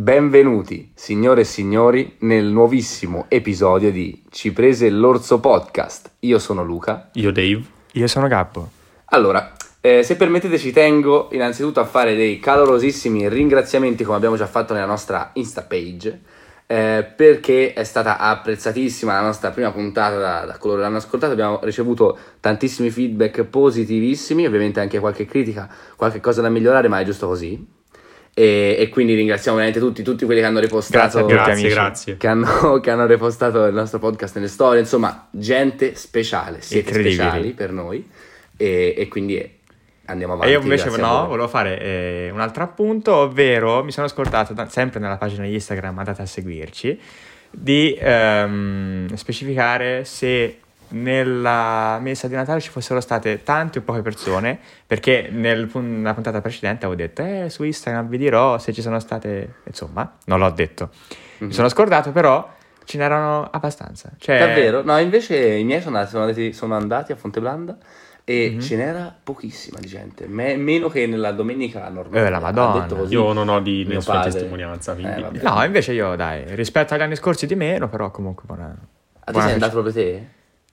Benvenuti, signore e signori, nel nuovissimo episodio di Ci prese l'orso podcast. Io sono Luca. Io Dave. Io sono Gabbo. Allora, eh, se permettete ci tengo innanzitutto a fare dei calorosissimi ringraziamenti come abbiamo già fatto nella nostra Insta page. eh, perché è stata apprezzatissima la nostra prima puntata da, da coloro che l'hanno ascoltata. Abbiamo ricevuto tantissimi feedback positivissimi, ovviamente anche qualche critica, qualche cosa da migliorare, ma è giusto così. E, e quindi ringraziamo veramente tutti, tutti quelli che hanno ripostato Grazie Grazie, amici. grazie. che hanno, che hanno repostato il nostro podcast nelle storie, insomma, gente speciale, siete Incredibili. speciali per noi e, e quindi andiamo E avanti. io invece no, volevo fare eh, un altro appunto, ovvero mi sono scordato, da- sempre nella pagina di Instagram, andate a seguirci, di ehm, specificare se nella messa di Natale ci fossero state tante o poche persone, perché nel nella puntata precedente avevo detto, eh, su Instagram vi dirò se ci sono state, insomma, non l'ho detto. Mhm. Mi sono scordato, però ce n'erano abbastanza. Cioè, Davvero? No, invece i miei sono andati, sono andati, sono andati a Fonteblanda e Mhm. ce n'era pochissima di gente, me- meno che nella domenica normale. Eh, la Madonna. Così. Io non ho di nessuna padre. testimonianza. Eh. No, invece io, dai, rispetto agli anni scorsi di meno, però comunque buona... Ah, buona sei andato proprio te?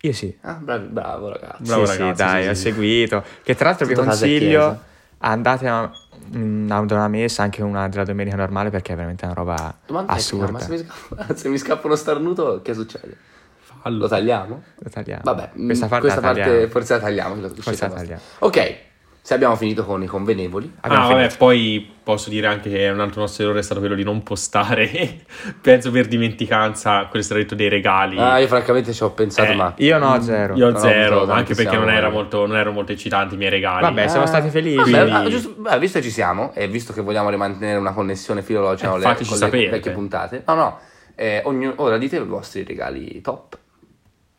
Io sì. Ah, bravi- bravo ragazzo. Bravo sì, ragazzi, sì, dai, sì, ho sì. seguito. Che tra l'altro vi Tutto e consiglio, andate a, mm, ad una messa, anche una della domenica normale, perché è veramente una roba Domanda tecnica, assurda. ma se mi, scappa, se mi scappa uno starnuto, che succede? Lo Fallo. tagliamo? Lo tagliamo. Vabbè, questa mm, parte, questa la parte tagliamo. forse la tagliamo. Forse la tagliamo. Ok, se abbiamo finito con i convenevoli. Ah, vabbè, finito. poi posso dire anche che un altro nostro errore è stato quello di non postare, penso per dimenticanza, quello che detto dei regali. Ah, io francamente ci ho pensato, Eh, ma... Io no, zero. Io ho No, zero, anche perché non, era molto, non erano molto eccitanti i miei regali. Vabbè, siamo stati felici. Vabbè, Quindi- ah, giusto- beh, visto che ci siamo e visto che vogliamo rimanere una connessione filologica Eh, con le, fateci con le sapere, vecchie eh. puntate, no, no, eh, ognu- ora dite i vostri regali top.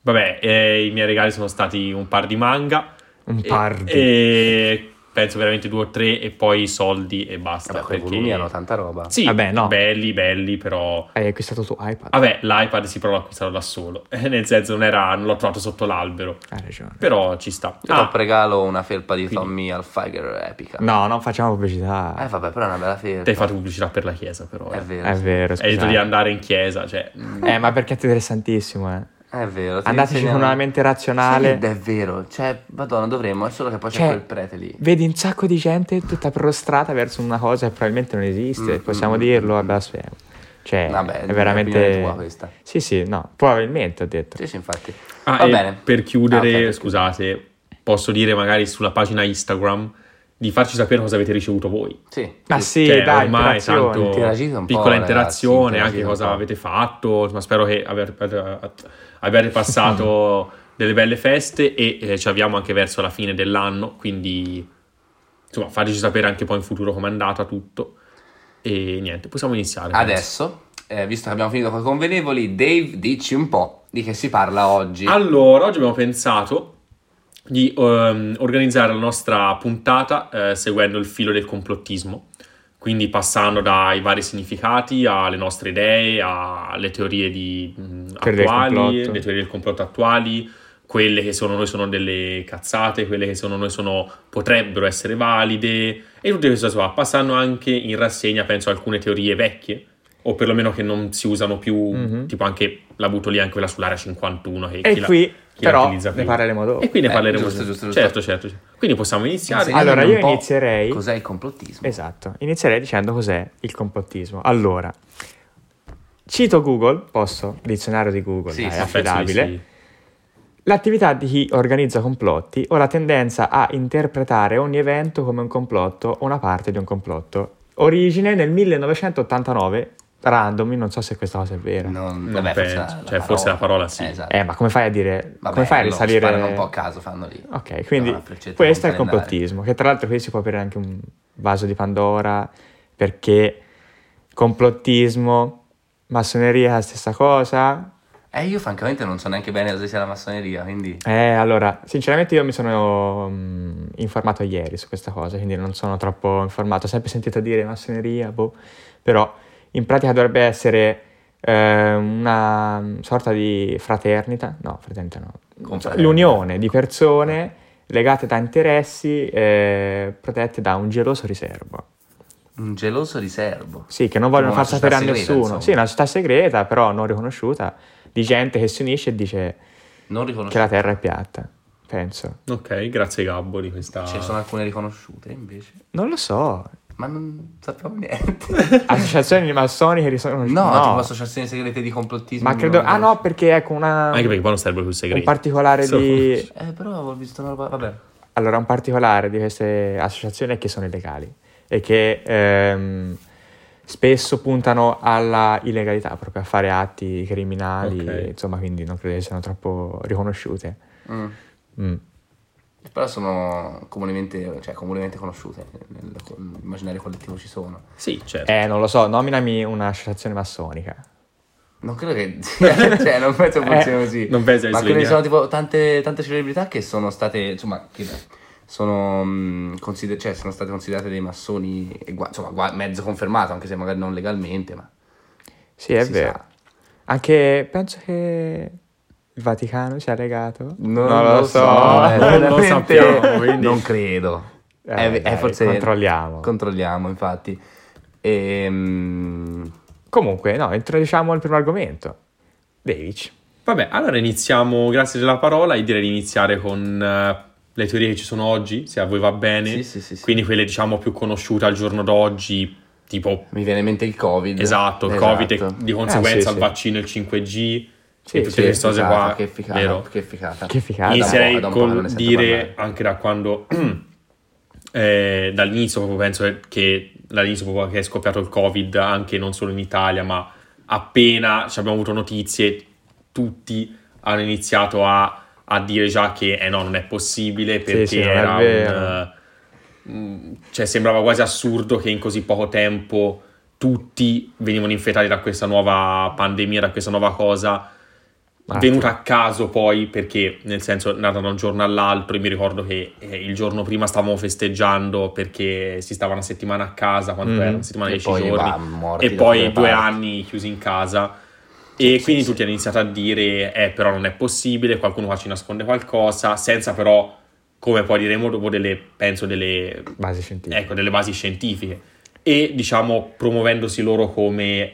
Vabbè, eh, i miei regali sono stati un par di manga. Un par di- E penso veramente due o tre e poi soldi e basta. Vabbè, perché- volumi hanno tanta roba. Sì, Vabbè, no. belli, belli, però... Hai acquistato su iPad? Vabbè, l'iPad si prova a acquistarlo da solo, nel senso non, era, non l'ho trovato sotto l'albero, Hai ragione. però ci sta. Io Ah, regalo una felpa di Tommy Alfiger epica. No, non facciamo pubblicità. Eh vabbè, però è una bella felpa. te hai fatto pubblicità per la chiesa però. È eh. vero. È sì. vero, Hai detto di andare in chiesa, cioè... Eh, ma perché è interessantissimo, eh. È vero. Andateci con una mente razionale. che È vero, cioè, madonna, dovremmo, è solo che poi c'è Cioè, quel prete lì. Vedi un sacco di gente tutta prostrata verso una cosa che probabilmente non esiste, Mm, possiamo mm, dirlo, mm. blasfemo. Cioè, Vabbè, è veramente... tua questa. Sì, sì, no, probabilmente ho detto. Sì, sì, infatti. Ah, Va bene. Per chiudere, Ah, ok, per scusate, posso dire magari sulla pagina Instagram di farci sapere cosa avete ricevuto voi. Sì. Ma sì, Cioè, dai, ormai interazione. tanto Interagite un po', piccola ragazzi, interazione, interagite anche cosa avete fatto, insomma, spero che abbiate, abbiate passato delle belle feste e eh, ci avviamo anche verso la fine dell'anno, quindi insomma fateci sapere anche poi in futuro com'è andata tutto e niente, possiamo iniziare. Adesso, eh, visto che abbiamo finito con i convenevoli, Dave, dici un po' di che si parla oggi. Allora, oggi abbiamo pensato di ehm, organizzare la nostra puntata eh, seguendo il filo del complottismo, quindi passando dai vari significati alle nostre idee, alle teorie di, mh, del attuali, le teorie del complotto attuali, quelle che secondo noi sono delle cazzate, quelle che secondo noi sono, potrebbero essere valide e tutte queste cose qua, passando anche in rassegna, penso, alcune teorie vecchie o perlomeno che non si usano più, Mhm. tipo anche la butto lì anche quella sull'area 51 che E chi la- qui, chi la però, utilizza ne parleremo dopo. E qui ne Eh, parleremo. giusto, dopo. giusto, giusto. Certo, certo, certo. Quindi possiamo iniziare. Allora, io inizierei- Cos'è il complottismo? Esatto, inizierei dicendo cos'è il complottismo. Allora, cito Google, posso, dizionario di Google, Sì, dai, sì, è affidabile. sì. L'attività di chi organizza complotti o la tendenza a interpretare ogni evento come un complotto o una parte di un complotto. Origine nel 1989, random, non so se questa cosa è vera. Non, Non vabbè, penso, forse cioè, forse la parola sì. Eh, esatto. Eh, ma come fai a dire... Vabbè, come fai a risalire... sparano un po' a caso, fanno lì. Ok, quindi questo è il complottismo, che tra l'altro qui si può aprire anche un vaso di Pandora, perché complottismo, massoneria è la stessa cosa. Eh, io francamente non so neanche bene cosa sia la massoneria, quindi... Eh, allora, sinceramente io mi sono mm, informato ieri su questa cosa, quindi non sono troppo informato, ho sempre sentito dire massoneria, boh, però in pratica dovrebbe essere eh, una sorta di fraternita, no, fraternita no, l'unione di persone legate da interessi eh, protette da un geloso riservo. Un geloso riservo. Sì, che non vogliono far sapere a segreta, nessuno. insomma. Sì, una società segreta, però non riconosciuta, di gente che si unisce e dice Non che la Terra è piatta. Penso. Ok, grazie Gabbo di questa... Ce ne sono alcune riconosciute invece. Non lo so. Ma non sappiamo niente. Associazioni massoniche riconosciute. No, tipo associazioni segrete di complottismo. Ma credo... Ah no, perché ecco una... Anche perché poi non sarebbero più un segreti. particolare So- di... Eh, però ho visto una roba. Vabbè. Allora, un particolare di queste associazioni è che sono illegali e che ehm, spesso puntano alla illegalità, proprio a fare atti criminali, Ok. insomma, quindi non credo che siano troppo riconosciute. Mm. Mm. Però sono comunemente, cioè, comunemente conosciute. Nell'immaginario collettivo ci sono. Sì, certo. Eh, non lo so, nominami un'associazione massonica. Non credo che. cioè, non penso funzioni Eh, così. non penso Ma credo che veda. siano tipo tante, tante celebrità che sono state. Insomma, che sono, mh, consider- cioè, sono state considerate dei massoni. e gua- insomma, gua- mezzo confermato, anche se magari non legalmente. Ma Sì, è vero. sa. Anche penso che il Vaticano sia legato. Non, lo, so. eh, non lo sappiamo, quindi- Non credo. Eh, Eh, eh, dai, forse controlliamo. Controlliamo, infatti. Ehm, Comunque, no, introduciamo il primo argomento. Davic. Vabbè, allora iniziamo, grazie della parola, io direi di iniziare con eh, le teorie che ci sono oggi, se a voi va bene. Sì, sì, sì, sì. Quindi quelle diciamo più conosciute al giorno d'oggi, tipo mi viene in mente il Covid. esatto, il Covid e di conseguenza Ah, sì, il sì. vaccino, il 5G Sì, e tutte sì, queste cose Efficata, qua, Che efficata, vero? che efficata. Che figata. Inizierei non col dire parlare. anche da quando eh, dall'inizio proprio penso che dall'inizio proprio che è scoppiato il covid anche non solo in Italia ma appena ci abbiamo avuto notizie tutti hanno iniziato a, a dire già che eh no non è possibile perché sì, è era un eh, mm, cioè sembrava quasi assurdo che in così poco tempo tutti venivano infettati da questa nuova pandemia da questa nuova cosa Ah, venuta a caso poi perché nel senso è nata da un giorno all'altro io mi ricordo che eh, il giorno prima stavamo festeggiando perché si stava una settimana a casa quanto Mhm. era una settimana E di 10 poi giorni va, e poi due parti. anni chiusi in casa e quindi tutti hanno iniziato a dire eh però non è possibile qualcuno qua ci nasconde qualcosa senza però come poi diremo dopo delle penso delle Base scientifica. ecco, delle basi scientifiche e diciamo promuovendosi loro come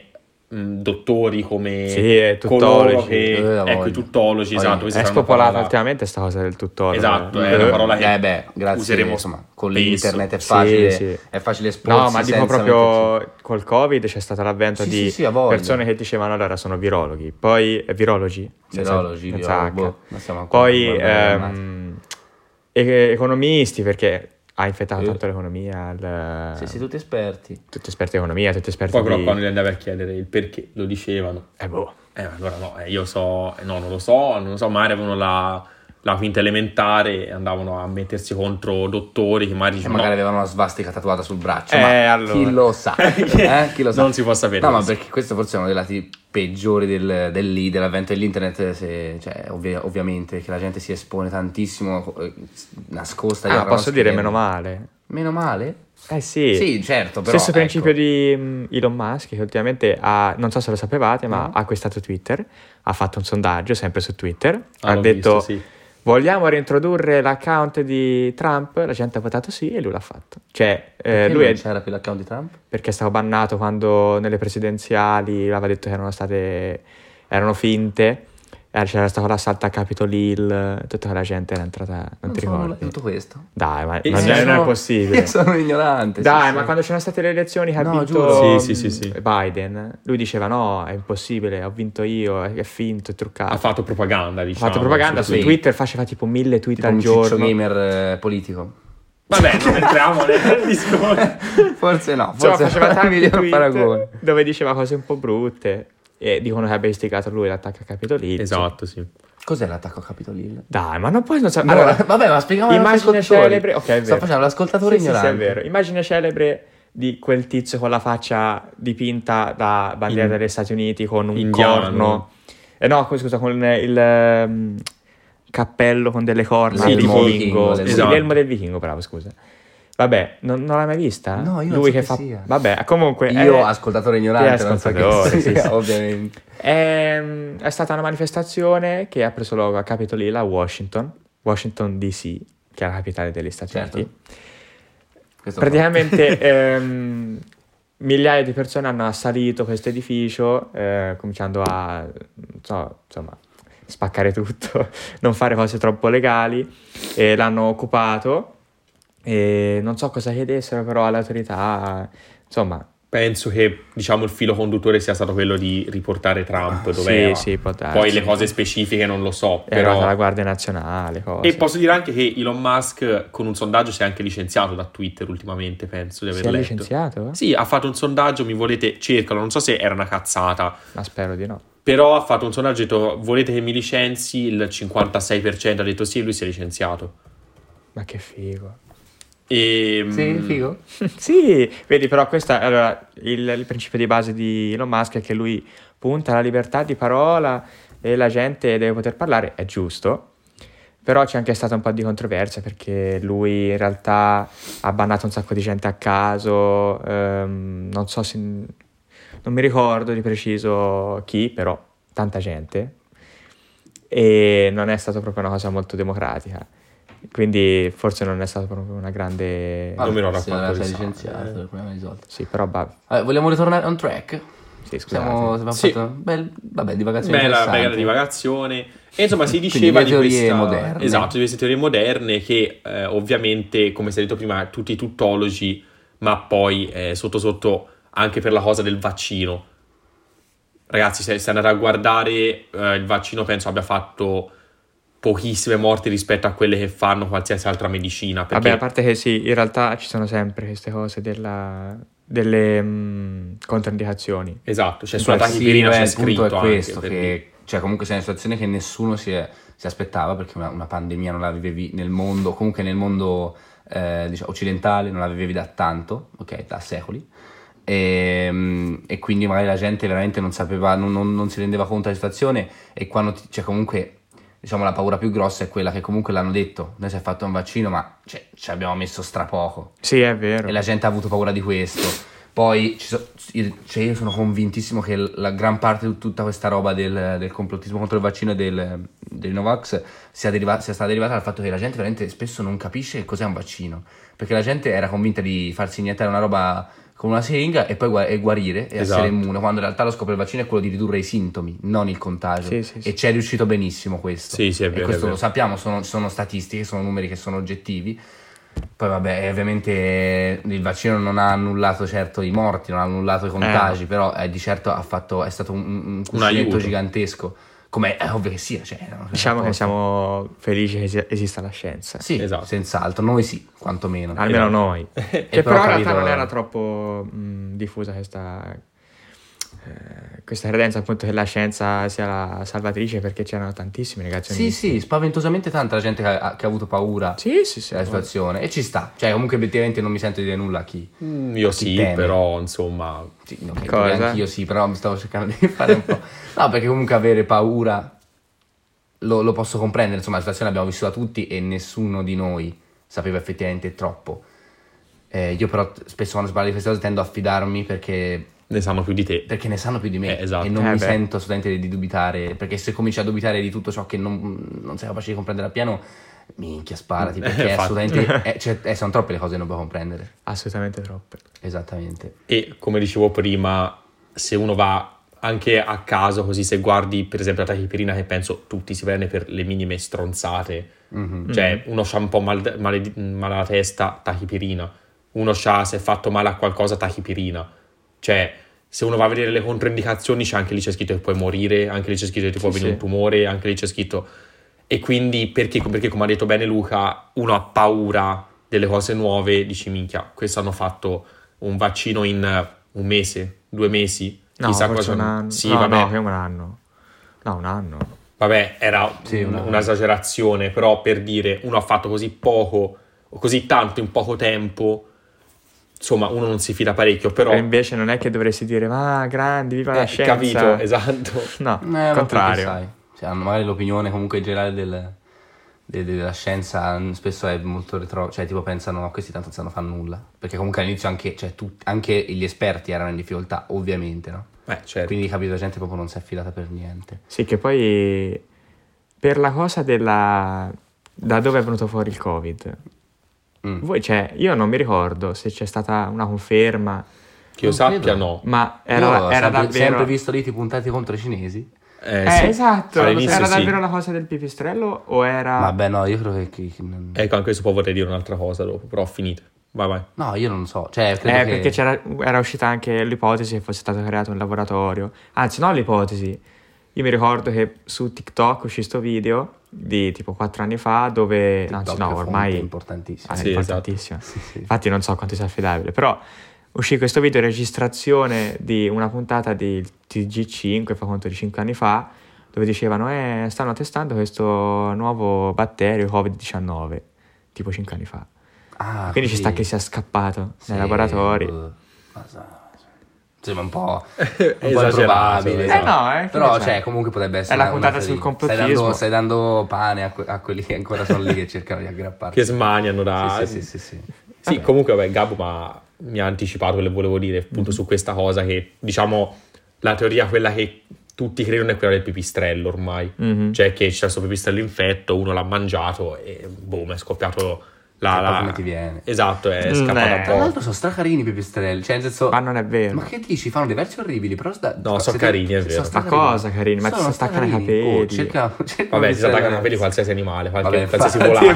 mh, dottori, come Sì, e coloro tuttologi. che, Eh, ecco, i tuttologi, esatto. questa È spopolata parola- ultimamente sta cosa del tutore. Esatto, Eh, è una parola che Eh beh, grazie, useremo insomma, con spesso. l'internet è Sì, facile, sì. è facile esporsi No, ma dico senza proprio col Covid c'è stato l'avvento Sì, di sì, sì, persone che dicevano allora sono virologhi, poi eh, virologi, senza- Virologi, senza virologi, H. boh, non siamo ancora poi ehm, economisti perché ha infettato Eh. tanto l'economia, il- Sì, sì, tutti esperti. tutti esperti di economia, tutti esperti Poi però di... quando gli andavi a chiedere il perché lo dicevano. Eh, boh. Eh, allora no, eh, io so, eh, no, non lo so, non lo so, magari avevano la, la quinta elementare andavano a mettersi contro dottori che magari dicevano magari no, avevano una svastica tatuata sul braccio. Eh, ma allora. chi lo sa? eh? Chi lo sa? non si può sapere. No, ma perché questo forse è uno dei lati peggiori del, del- dell'avvento dell'internet, se- cioè, ovvi- ovviamente, che la gente si espone tantissimo, eh, nascosta. Ah, posso dire meno male? Meno male? Eh sì. Sì, certo, però... Stesso ecco. principio di mm, Elon Musk che ultimamente ha, non so se lo sapevate, ma Mm. ha acquistato Twitter, ha fatto un sondaggio sempre su Twitter, Ah, ha detto visto, sì. Vogliamo reintrodurre l'account di Trump, la gente ha votato sì e lui l'ha fatto. Cioè, eh, Perché lui non è, c'era più l'account di Trump? perché stava bannato quando nelle presidenziali aveva detto che erano state, erano finte, eh, c'era stato l'assalto a Capitol Hill, tutta quella gente era entrata, non, ti nulla ricordi? di tutto questo. Dai, ma non, sì, è, non possibile. Io sono ignorante. sì, Dai, sì. ma quando c'erano state le elezioni che ha No, vinto. Sì, sì, sì, sì. Biden, lui diceva no, è impossibile, ho vinto io, è finto, è truccato. Ha fatto propaganda, Ha diciamo. fatto propaganda su su sì. Twitter, faceva tipo mille tweet Tipo al un giorno. gamer eh, politico. Vabbè, non entriamo nel discorso. Forse no, forse faceva è un tanti tweet paragone. dove diceva cose un po' brutte e dicono che abbia istigato lui l'attacco a Capitol Hill. Esatto, sì. Cos'è l'attacco a Capitol Hill? Dai, ma non puoi non sapere. Allora, Allora, vabbè, ma spieghiamo immagine ascoltatori. celebre, ok, è vero. Sto facendo l'ascoltatore Sì, sì, sì, ignorante. è vero. Immagine celebre di quel tizio con la faccia dipinta da bandiera In- degli Stati Uniti con un indiano. corno. Eh no, scusa, con il ehm, cappello con delle corna. Sì, il tipo vichingo. vichingo, Sì, esatto. l'elmo del vichingo, bravo, scusa. Vabbè, non, non l'hai mai vista? No, io non Lui so che chi fa... sia. Vabbè, comunque... Io, è- ascoltatore ignorante, Sì, non so ascoltatore, che sia, sì. ovviamente. È, Ehm, è stata una manifestazione che ha preso luogo a Capitol Hill a Washington, Washington DC, che è la capitale degli Stati Certo. Uniti. Questo Praticamente ehm, migliaia di persone hanno assalito questo edificio, eh, cominciando a, non so, insomma, spaccare tutto, non fare cose troppo legali, e l'hanno occupato e non so cosa chiedessero però alle autorità, insomma, Penso che diciamo il filo conduttore sia stato quello di riportare Trump dove sì, sì, poi le cose specifiche non lo so. è Però... la Guardia Nazionale, cose. E posso dire anche che Elon Musk con un sondaggio si è anche licenziato da Twitter ultimamente, penso di aver Si è letto. licenziato? Sì, ha fatto un sondaggio, mi volete, cercalo, non so se era una cazzata, Ma spero di no. però ha fatto un sondaggio e ha detto volete che mi licenzi, il 56% ha detto sì e lui si è licenziato. Ma che figo. E, Sì, figo. sì, vedi però questo allora, il, il principio di base di Elon Musk è che lui punta alla libertà di parola e la gente deve poter parlare, è giusto. Però c'è anche stata un po' di controversia perché lui in realtà ha bannato un sacco di gente a caso, ehm, non so se... non mi ricordo di preciso chi, però tanta gente. E non è stata proprio una cosa molto democratica. Quindi forse non è stata proprio una grande... Non mi ricordo Sì, quanto era sei risale. licenziato, il problema è risolto. Sì, però... bah, Vabbè, vogliamo ritornare on track? sì, scusate. Siamo, abbiamo Sì. fatto bel, vabbè, divagazione Bella, bella divagazione. E insomma si diceva di teorie questa... moderne. Esatto, di queste teorie moderne che eh, ovviamente, come si è detto prima, tutti tuttologi, ma poi eh, sotto sotto anche per la cosa del vaccino. Ragazzi, se, se andate a guardare eh, il vaccino penso abbia fatto pochissime morti rispetto a quelle che fanno qualsiasi altra medicina. Perché Vabbè, a parte che sì, in realtà ci sono sempre queste cose della- delle mm, controindicazioni. Esatto, cioè sulla sì, tachipirina beh, c'è scritto è questo, anche, per dire. che cioè, comunque in una situazione che nessuno si, è- si aspettava, perché una, una pandemia non la vivevi nel mondo, comunque nel mondo eh, diciamo, occidentale non la vivevi da tanto, ok, da secoli. E, mm, e quindi magari la gente veramente non sapeva, non, non- non si rendeva conto della situazione e quando, ti- cioè comunque, diciamo la paura più grossa è quella che comunque l'hanno detto, noi si è fatto un vaccino ma cioè, ci abbiamo messo strapoco, Sì, è vero. e la gente ha avuto paura di questo. Poi so- io- cioè io sono convintissimo che la gran parte di tutta questa roba del, del complottismo contro il vaccino e del, del Novax sia, deriva- sia stata derivata dal fatto che la gente veramente spesso non capisce cos'è un vaccino. Perché la gente era convinta di farsi iniettare una roba con una siringa e poi e guarire e Esatto. essere immune, quando in realtà lo scopo del vaccino è quello di ridurre i sintomi, non il contagio. Sì, sì, sì. E ci è riuscito benissimo questo. Sì, sì, è e vero, questo è lo sappiamo, sono, sono statistiche, sono numeri che sono oggettivi. Poi vabbè, ovviamente il vaccino non ha annullato certo i morti, non ha annullato i contagi, però eh, di certo ha fatto, è stato un, un cuscinetto aiuto. gigantesco, come è ovvio che sia. Cioè, no, Diciamo che siamo felici che esi- esista la scienza. Sì, Esatto. senz'altro, noi sì, quantomeno. Almeno Esatto. noi. E che però in ho realtà non era troppo mh, diffusa questa, eh, questa credenza appunto che la scienza sia la salvatrice perché c'erano tantissimi Sì, negazionisti. sì, spaventosamente tanta la gente che ha, che ha avuto paura Sì, sì, sì. della situazione e ci sta. Cioè, comunque obiettivamente non mi sento di dire nulla a chi. Mm, Io Chi sì, teme. però insomma... Sì, ok, Cosa? anch'io sì, però mi stavo cercando di fare un po'. No, perché comunque avere paura lo, lo posso comprendere. Insomma, la situazione l'abbiamo vissuta tutti e nessuno di noi sapeva effettivamente troppo. Eh, io però spesso quando si parla di queste cose tendo a fidarmi perché, Ne sanno più di te. perché ne sanno più di me Eh, esatto. e non Eh, mi beh. sento assolutamente di dubitare, perché se cominci a dubitare di tutto ciò che non, non sei capace di comprendere appieno, minchia sparati, perché è Infatti. assolutamente, è- cioè, eh, sono troppe le cose che non puoi comprendere. Assolutamente troppe. Esattamente. E come dicevo prima, se uno va anche a caso, così se guardi per esempio la tachipirina, che penso tutti si prende per le minime stronzate, Mhm. cioè uno c'ha un po' mal, male, male alla testa, tachipirina, uno c'ha, si è fatto male a qualcosa, tachipirina, cioè se uno va a vedere le controindicazioni c'è anche lì c'è scritto che puoi morire, anche lì c'è scritto che ti può Sì, venire sì. un tumore, anche lì c'è scritto... E quindi perché, perché come ha detto bene Luca, uno ha paura delle cose nuove, dici minchia, questo hanno fatto un vaccino in un mese, due mesi, No, chissà cosa... un anno. Sì, no, vabbè, no, un anno. No, un anno. vabbè, era Sì, un- un'esagerazione, però per dire, uno ha fatto così poco, o così tanto in poco tempo, insomma, uno non si fida parecchio, però... E invece non è che dovresti dire, ma grandi, viva la Eh, scienza. capito, esatto. No, Eh, contrario. sai, cioè, magari l'opinione comunque generale del- de- de- della scienza spesso è molto retro, cioè tipo pensano no, questi tanto non sanno fare nulla, perché comunque all'inizio anche, cioè, tut- anche gli esperti erano in difficoltà, ovviamente, no? Eh, certo. Quindi capito, la gente proprio non si è affidata per niente. Sì, che poi per la cosa della... da dove è venuto fuori il Covid, Mm. voi, cioè, io non mi ricordo se c'è stata una conferma Che io Non sappia, credo. no. Ma era, ho era sempre, davvero... sempre visto liti puntati contro i cinesi. Eh, Eh, sì. esatto, All'inizio era sì. davvero la cosa del pipistrello o era... Vabbè, no, io credo che. Ecco, anche questo poi vorrei dire un'altra cosa dopo, però finite. Vai, vai. No, io non so. Cioè, credo Eh, che... perché c'era, era uscita anche l'ipotesi che fosse stato creato un laboratorio. Anzi, non l'ipotesi. Io mi ricordo che su TikTok uscì sto video di tipo 4 anni fa dove... TikTok Anzi, è no, ormai... importantissima. Ah, è Sì, esatto. importantissimo. Sì, sì. Infatti non so quanto sia affidabile, però uscì questo video registrazione di una puntata di TG5, fa conto di 5 anni fa, dove dicevano eh, stanno testando questo nuovo batterio Covid-19, tipo 5 anni fa. Ah, Quindi ci così. sta che sia scappato Sì, nei laboratori. sa- Sembra un po', un po' improbabile. esatto. Eh no, eh, Però, cioè, comunque potrebbe essere È la una- puntata sul farina. Stai complottismo. dando, stai dando pane a, que- a quelli che ancora sono lì che cercano di aggrapparsi. Che smaniano da... Sì, sì, sì, sì, sì. Sì, Vabbè. comunque, vabbè, Gabo ma mi ha anticipato quello che volevo dire appunto su questa cosa che, diciamo, la teoria quella che tutti credono è quella del pipistrello ormai. Mhm. Cioè che c'è questo pipistrello infetto, uno l'ha mangiato e boom, è scoppiato la... La- come ti viene. Esatto, è Mm, scappato eh. Tra l'altro sono stracarini i pipistrelli, cioè nel senso... Ma non è vero. Ma che dici? Fanno dei versi orribili, però... Sta... No, sono carini, è vero. sono Ma cosa carini? Ma ti Sono si staccano i capelli. Oh, cerca, cerca Vabbè, ti si attaccano i capelli qualsiasi animale, qualche, Vabbè, qualsiasi volante.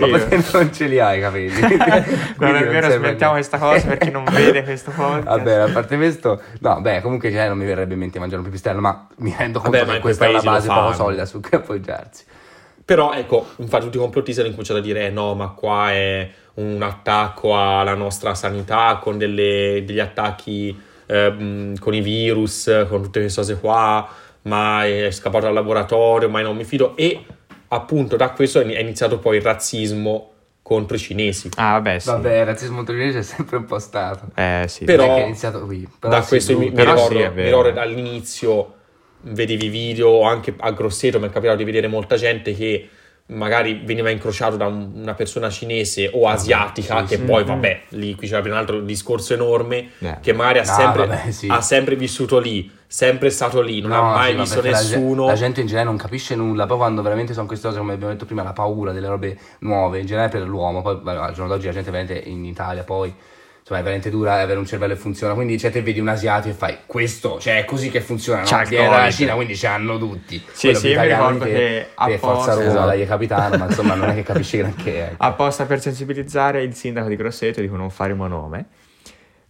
Ma perché non ce li hai i capelli? Non è vero, smettiamo questa cosa per chi non vede questo podcast. Vabbè, a parte questo, no, beh, comunque cioè, non mi verrebbe in mente mangiare un pipistrello, ma mi rendo conto Vabbè, che questa è una lo base poco solida su cui appoggiarsi. Però ecco, infatti tutti i complottisti hanno cominciato a dire eh, no, ma qua è un attacco alla nostra sanità con delle- degli attacchi ehm, con i virus, con tutte queste cose qua, ma è scappato dal laboratorio, ma non mi fido. E appunto da questo è iniziato poi il razzismo contro i cinesi. Ah, vabbè, sì. Vabbè, il razzismo torinese è sempre un po' stato. Eh, sì. Però- è iniziato qui. Però da sì, questo mi, mi però ricordo, sì, mi ricordo dall'inizio vedevi video anche a Grosseto mi è capitato di vedere molta gente che magari veniva incrociato da un- una persona cinese o asiatica sì, che sì. poi Mm. vabbè lì qui c'era un altro discorso enorme Eh. che magari ha, No, sempre, vabbè, sì. ha sempre vissuto lì sempre stato lì non No, ha mai sì, ma visto perché la nessuno La, gente in generale non capisce nulla, poi quando veramente sono queste cose, come abbiamo detto prima, la paura delle robe nuove, in generale per l'uomo, poi vabbè, al giorno d'oggi la gente veramente in Italia poi, insomma è veramente dura avere un cervello che funziona, quindi cioè te vedi un asiatico e fai questo, cioè è così che funziona, C'ha no? dalla Covid. Cina, quindi ci hanno tutti. Sì, Quello sì, io mi ricordo te, che te forza apposta- Roma, esatto. capitano, ma insomma non è che capisci granché. ecco. Apposta per sensibilizzare il sindaco di Grosseto, dico non faremo nome,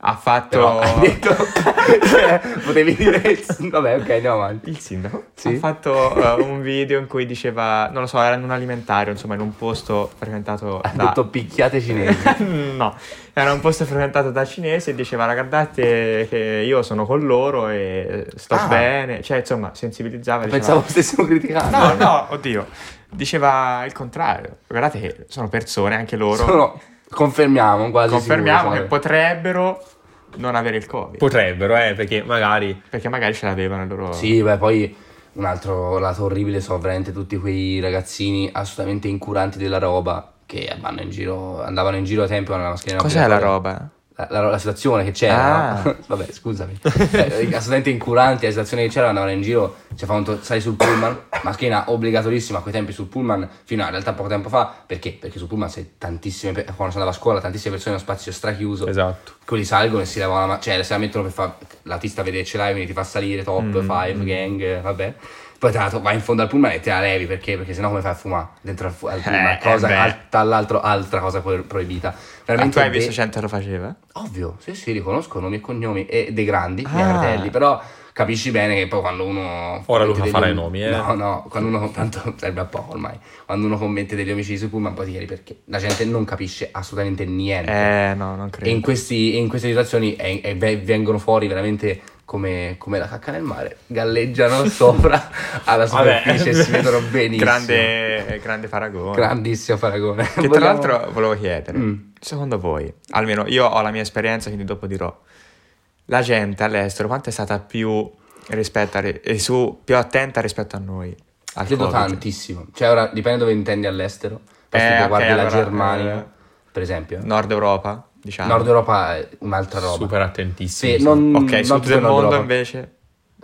ha fatto... Però hai detto, cioè, potevi dire, il- vabbè ok andiamo avanti. Il sindaco Sì. ha fatto eh, un video in cui diceva, non lo so, era in un alimentario, insomma, in un posto frequentato Ha da... detto picchiate cinesi. no, era un posto frequentato da cinesi e diceva, "Raga, guardate che io sono con loro e sto Ah. bene, cioè insomma sensibilizzava. diceva- Pensavo stessimo criticando. No, no, oddio, diceva il contrario, guardate che sono persone, anche loro, Sono- confermiamo quasi confermiamo sicuro, che potrebbero non avere il covid, potrebbero eh perché magari perché magari ce l'avevano loro... Sì, beh, poi un altro lato orribile sono veramente tutti quei ragazzini assolutamente incuranti della roba che vanno in giro, andavano in giro a tempo con la mascherina Cos'è la roba? La, la- la situazione che c'era, Ah. no? vabbè, scusami. Eh, assolutamente incuranti la situazione che c'era, andavano in giro, cioè fanno sali sul pullman, mascherina obbligatorissima a quei tempi sul pullman, fino a in realtà poco tempo fa, perché? Perché sul pullman sei tantissime, quando sono andavo a scuola, tantissime persone in uno spazio strachiuso, esatto quelli salgono e si levano la mano, cioè se la mettono per fare, l'artista vede che ce l'hai, quindi ti fa salire, top, Mm, five, gang, eh, vabbè. Poi tra l'altro vai in fondo al pullman e te la levi, perché? Perché sennò come fai a fumare dentro al, fu- al pullman, Eh, cosa eh al- tra l'altro altra cosa pro- proibita. Veramente tu hai de- visto gente lo faceva? Ovvio, sì sì, li conosco, nomi e cognomi, e dei grandi, miei Ah. fratelli, però capisci bene che poi quando uno... Ora lui commette fa fare i nomi, eh. No, no, quando uno, tanto serve a poco ormai, quando uno commette degli omicidi sui pullman poi ti chiedi perché, la gente non capisce assolutamente niente. Eh, no, non E credo. in, questi- in queste situazioni eh, ve- vengono fuori veramente come, come la cacca nel mare, galleggiano sopra alla superficie e si vedono benissimo. Grande, grande paragone. Grandissimo paragone. Che tra Vogliamo- l'altro volevo chiedere, Mm. secondo voi, almeno io ho la mia esperienza, quindi dopo dirò, la gente all'estero quanto è stata più rispetto a, eh, su, più attenta rispetto a noi? Al Credo Covid? tantissimo. Cioè, ora dipende dove intendi all'estero. Eh, se tu ok, guardi la allora, Germania, eh, per esempio. Nord Europa, diciamo. Nord Europa è un'altra roba. super attentissimi Sì, non, ok, non sud del mondo Europa. invece?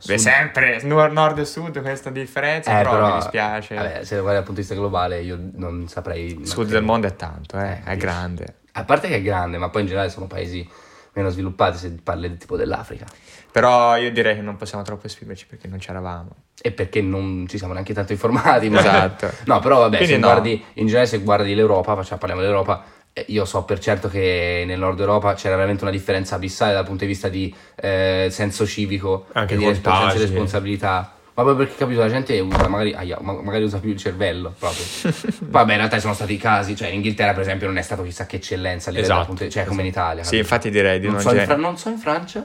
Beh, sempre nord, nord e sud questa differenza, Eh, però, però, mi dispiace. Vabbè, se lo guardi dal punto di vista globale, io non saprei. sud del mondo è tanto, eh, è dici. grande. A parte che è grande, ma poi in generale sono paesi meno sviluppati se parli tipo dell'Africa. Però io direi che non possiamo troppo esprimerci perché non c'eravamo. E perché non ci siamo neanche tanto informati. ma- Esatto. No, però vabbè, Quindi se no. guardi, in generale se guardi l'Europa, facciamo, parliamo dell'Europa, eh, io so per certo che nel nord Europa c'era veramente una differenza abissale dal punto di vista di eh, senso civico, Anche senso di contagi. responsabilità. Ma poi perché capito, la gente usa magari, aia, ma- magari usa più il cervello proprio. Vabbè, in realtà ci sono stati casi, cioè in Inghilterra per esempio non è stato chissà che eccellenza a Esatto, appunto- cioè come in Italia. Sì, infatti direi di non, non, so in gen- Fra- non so in Francia. Eh,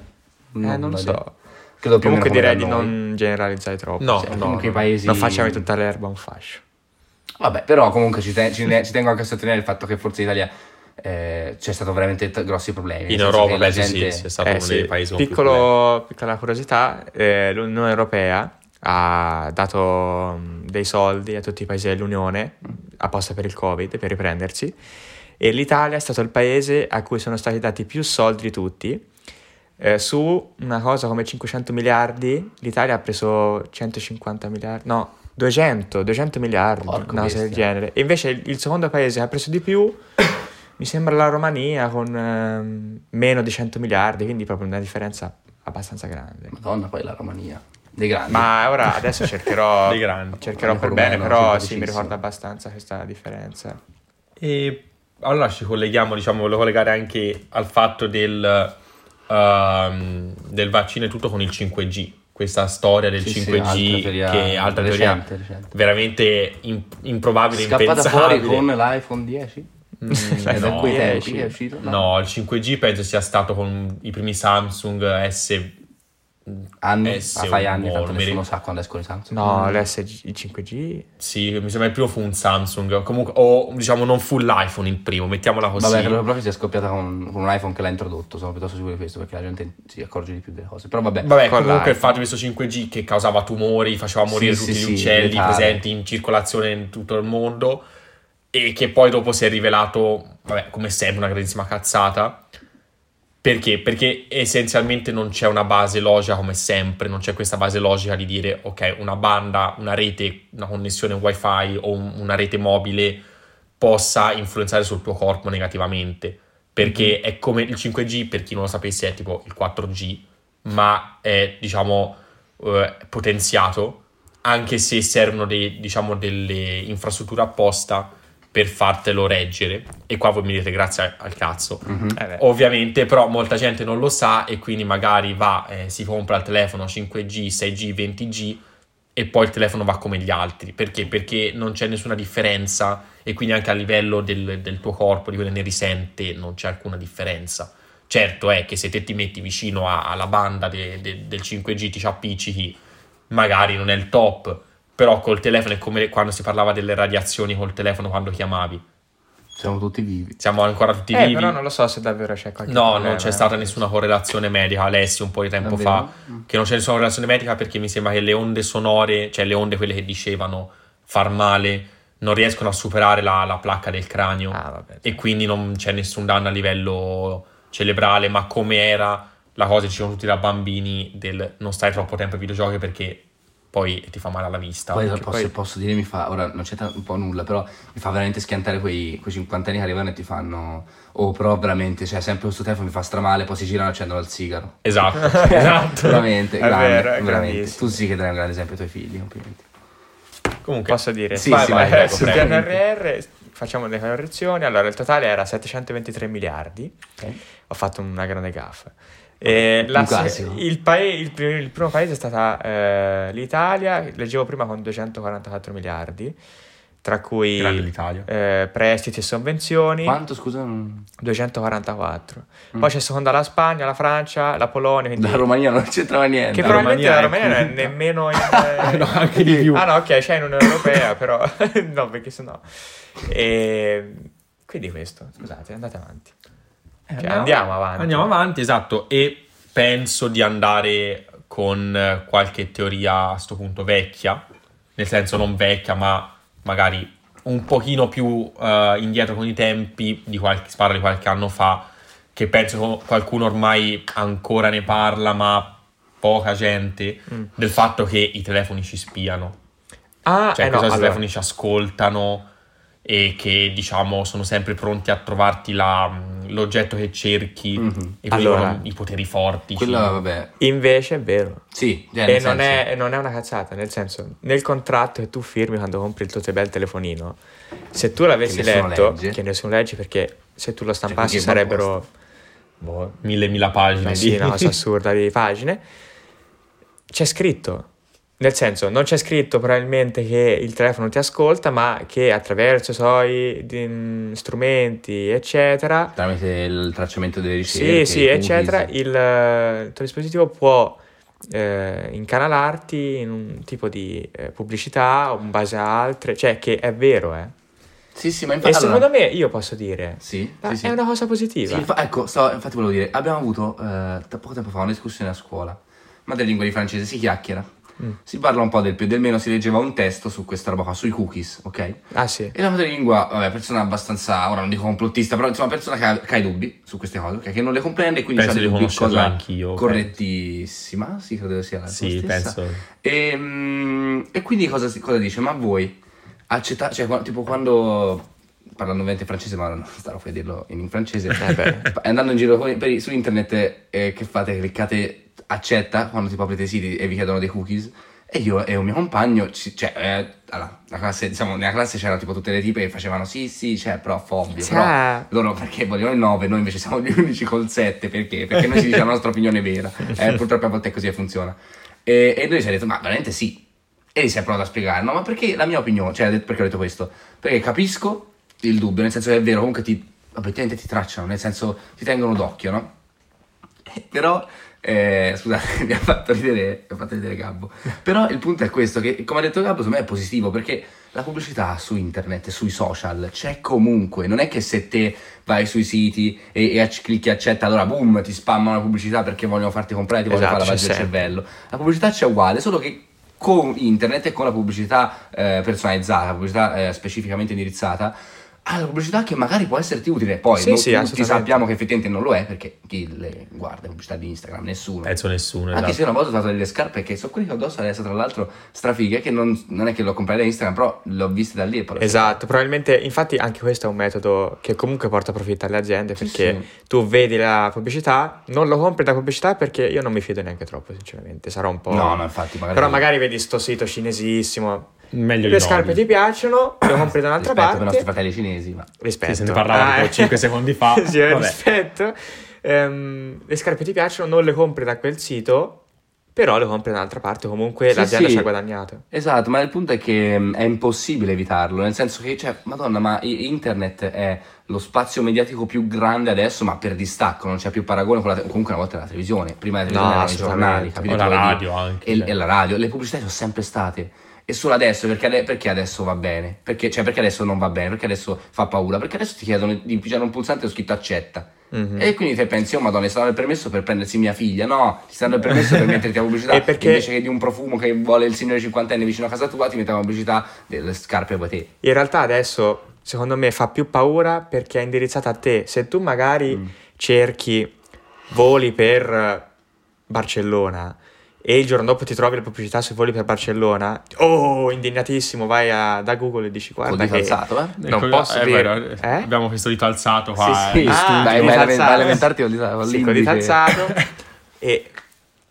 non lo ho so. Credo Comunque direi di non generalizzare troppo. No, Sì. no, comunque i no. paesi Non facciamo di tutta l'erba un fascio. Vabbè, però comunque ci, te- ci ne- ci tengo anche a sottolineare il fatto che forse in Italia eh, c'è stato veramente t- grossi problemi. In Europa penso gente- sì, sia stato Eh, uno sì. dei paesi con più problemi. Piccolo, piccola curiosità, eh, l'Unione Europea ha dato mh, dei soldi a tutti i paesi dell'Unione apposta per il Covid, per riprendersi, e l'Italia è stato il paese a cui sono stati dati più soldi di tutti. Eh, su una cosa come 500 miliardi, l'Italia ha preso 150 miliardi, no, 200, 200 miliardi, Porco una cosa del genere. E invece il, il secondo paese che ha preso di più, mi sembra la Romania, con ehm, meno di 100 miliardi, quindi proprio una differenza abbastanza grande. Madonna, poi la Romania. Dei grandi. Ma ora adesso cercherò, Dei grandi. cercherò per bene, però sì, mi ricordo abbastanza questa differenza. E allora ci colleghiamo, diciamo, volevo collegare anche al fatto del, ehm, del vaccino e tutto con il 5G. Questa storia del Sì, sì, 5G, altra teoria che è altra recente, teoria recente. veramente im- improbabile, Scappata fuori impensabile. con l'iPhone 10? Mm, È da no, quei tempi sì. che è uscito? no, il 5G penso sia stato con i primi Samsung S. Anni? Eh, ah, sì, fai un anni, tanto non mi nessuno sa quando escono i Samsung. No, l'SG, il 5G? Sì, mi sembra il primo fu un Samsung. Comunque, o diciamo non fu l'iPhone il primo, mettiamola così. Vabbè, credo proprio sia scoppiata con, con un iPhone che l'ha introdotto, sono piuttosto sicuro di questo, perché la gente si accorge di più delle cose. Però vabbè, Vabbè, comunque il l'iPhone. fatto di questo 5G che causava tumori, faceva Sì, morire sì, tutti sì, gli uccelli letale. presenti in circolazione in tutto il mondo e che poi dopo si è rivelato, vabbè, come sempre una grandissima cazzata. Perché? Perché essenzialmente non c'è una base logica come sempre, non c'è questa base logica di dire ok, una banda, una rete, una connessione wifi o un- una rete mobile possa influenzare sul tuo corpo negativamente. Perché è come il 5G, per chi non lo sapesse, è tipo il 4G, ma è diciamo eh, potenziato anche se servono dei- diciamo, delle infrastrutture apposta per fartelo reggere. E qua voi mi dite grazie al cazzo. Mhm. Eh. Ovviamente, però, molta gente non lo sa e quindi magari va, eh, si compra il telefono 5G, 6G, 20G e poi il telefono va come gli altri. Perché? Perché non c'è nessuna differenza e quindi anche a livello del, del tuo corpo, di quello che ne risente, non c'è alcuna differenza. Certo è che se te ti metti vicino a- alla banda de- de- del 5G, ti ci appiccichi, magari non è il top, però col telefono è come quando si parlava delle radiazioni col telefono quando chiamavi. siamo tutti vivi. Siamo ancora tutti Eh, vivi. però non lo so se davvero c'è qualche No, problema, non c'è eh. stata nessuna correlazione medica. Alessi un po' di tempo Davvero? fa che non c'è nessuna correlazione medica perché mi sembra che le onde sonore, cioè le onde quelle che dicevano far male, non riescono a superare la, la placca del cranio Ah, vabbè. e quindi non c'è nessun danno a livello cerebrale, ma come era la cosa che dicevano tutti da bambini del non stai troppo tempo ai videogiochi perché poi ti fa male alla vista. Poi, posso, poi- posso dire, mi fa, ora non c'è un po' nulla, però mi fa veramente schiantare quei, quei cinquantenni che arrivano e ti fanno, oh però veramente, cioè sempre questo telefono mi fa stramale, poi si girano e accendono il sigaro. Esatto, esatto. veramente, È grande, vero, è veramente. Tu sì che dai un grande esempio ai tuoi figli, complimenti. Comunque, Posso dire? Sì, Vai, sì, vai, vai, prego, sul prego. PNRR facciamo le correzioni. Allora, il totale era 723 miliardi. Ho fatto una grande gaffa. E Un la- il, pae- il il primo paese è stata eh, l'Italia, leggevo prima con 244 miliardi, tra cui eh, prestiti e sovvenzioni. Quanto, scusa? non- 244. Mm. Poi c'è seconda la Spagna, la Francia, la Polonia. quindi- La Romania non c'entrava niente. che La probabilmente la Romania Romania è non è quinta. nemmeno in... No, anche di più. Ah no, ok, c'è in Unione Europea, però... no, perché sennò... E... Quindi questo, scusate, andate avanti. Cioè, andiamo avanti. Andiamo avanti, esatto. E penso di andare con eh, qualche teoria a sto punto vecchia, nel senso non vecchia, ma magari un pochino più eh, indietro con i tempi, di qualche, parla di qualche anno fa, che penso qualcuno ormai ancora ne parla, ma poca gente, Mm. del fatto che i telefoni ci spiano. Ah, Cioè, eh no, i allora, telefoni ci ascoltano e che, diciamo, sono sempre pronti a trovarti la, l'oggetto che cerchi Mhm. e quelli Allora, i poteri forti. Quello. Invece è vero. Sì, cioè, E non è, non è una cazzata, nel senso, nel contratto che tu firmi quando compri il tuo bel telefonino, se tu l'avessi Che letto, legge. che nessuno legge perché se tu lo stampassi perché sarebbero boh, Mille mila pagine ma sì, di... una cosa assurda di pagine. C'è scritto, nel senso, non c'è scritto probabilmente che il telefono ti ascolta, ma che attraverso i suoi di- strumenti, eccetera, Tramite il tracciamento delle sì, ricerche. sì, cookies. eccetera, il, eh, il tuo dispositivo può eh, incanalarti in un tipo di eh, pubblicità o in base a altre, cioè che è vero, eh. Sì, sì, ma E infatti... allora- secondo me io posso dire, Sì, ma sì, sì. è una cosa positiva. Sì, infa- ecco, stavo- infatti volevo dire, abbiamo avuto eh, da poco tempo fa una discussione a scuola, madrelingua di francese, si chiacchiera, Mm. si parla un po' del più e del meno, si leggeva un testo su questa roba qua, sui cookies, ok? Ah sì, E la madrelingua, vabbè, persona abbastanza, ora non dico complottista, però insomma persona che ha, che ha i dubbi su queste cose, ok? Che non le comprende e quindi Penso ha dei dubbi, cosa anch'io, correttissima, sì, credo sia la Sì, stessa. penso. E, mm, e quindi cosa, cosa dice? Ma voi accettate, cioè tipo quando, parlando ovviamente francese, ma non starò a dirlo in, francese, Eh andando in giro con- per- su internet, eh, che fate? Cliccate accetta quando tipo aprite i siti e vi chiedono dei cookies. E io e un mio compagno, ci- cioè, eh, allora, la classe, diciamo, nella classe c'erano tipo tutte le tipe che facevano sì, sì, cioè, prof, ovvio, Sì. però loro perché vogliono il 9, noi invece siamo gli unici col 7, perché? Perché noi si dice la nostra opinione vera, eh, purtroppo a volte è così e funziona. E, e noi ci ha detto, ma veramente sì. E si è provato a spiegare, no, ma perché la mia opinione, cioè, perché ho detto questo? Perché capisco il dubbio, nel senso che è vero, comunque ti, obiettivamente ti tracciano, nel senso ti tengono d'occhio, no? Però, eh, scusate, mi ha fatto ridere, mi ha fatto ridere Gabbo. Però il punto è questo, che come ha detto Gabbo, secondo me è positivo, perché la pubblicità su internet, sui social, c'è comunque. Non è che se te vai sui siti e, e clicchi accetta, allora boom, ti spammano la pubblicità perché vogliono farti comprare, ti vogliono Esatto, fare lavare il c'è sempre. cervello. La pubblicità c'è uguale, solo che con internet e con la pubblicità eh, personalizzata, la pubblicità eh, specificamente indirizzata, alla pubblicità che magari può esserti utile. Poi Sì, sì, tutti sappiamo che effettivamente non lo è, perché chi le guarda le pubblicità di Instagram? Nessuno. Penso nessuno. Anche esatto. se una volta ho trovato delle scarpe che sono quelle che ho addosso adesso, tra l'altro, strafighe, che non, non è che l'ho comprate da Instagram, però l'ho viste da lì Esatto, probabilmente, infatti anche questo è un metodo che comunque porta profitto alle aziende perché sì. tu vedi la pubblicità, non lo compri da pubblicità perché io non mi fido neanche troppo sinceramente, sarà un po'... No, no, infatti, magari... Però magari vedi sto sito cinesissimo, Meglio le scarpe ti piacciono, le compri da un'altra Rispetto per i nostri parte, fratelli cinesi, ma... rispetto. Sì, se ne parlava Ah, tipo eh. cinque secondi fa. sì, Vabbè. rispetto. Ehm, le scarpe ti piacciono, non le compri da quel sito, però le compri da un'altra parte, comunque Sì, l'azienda sì. ci ha guadagnato. Esatto, ma il punto è che mh, è impossibile evitarlo, nel senso che, cioè, madonna, ma internet è lo spazio mediatico più grande adesso, ma per distacco, non c'è più paragone con la te- comunque una volta era la televisione, prima la televisione No, erano i giornali, capito? O la radio anche, E, cioè. e la radio, le pubblicità sono sempre state. E solo adesso, perché, perché adesso va bene? Perché, cioè, perché adesso non va bene? Perché adesso fa paura? Perché adesso ti chiedono di pigiare un pulsante e ho scritto accetta. Mhm. E quindi te pensi, oh madonna, stanno il permesso per prendersi mia figlia. No, ti stanno il permesso per metterti la pubblicità. Perché- Invece che di un profumo che vuole il signore cinquantenne vicino a casa tua, ti mette la pubblicità delle scarpe vuoi te. In realtà adesso, secondo me, fa più paura perché è indirizzata a te. Se tu magari Mm. cerchi voli per Barcellona e il giorno dopo ti trovi le pubblicità sui voli per Barcellona, oh, indignatissimo, vai a- da Google e dici guarda che... alzato, eh? Non Ecco, posso è dire- vero, eh? Abbiamo questo dito alzato qua. Sì, sì. in Ah. Dai, vai, il a- alzato. vai a lamentarti con Sì, con dito alzato. e,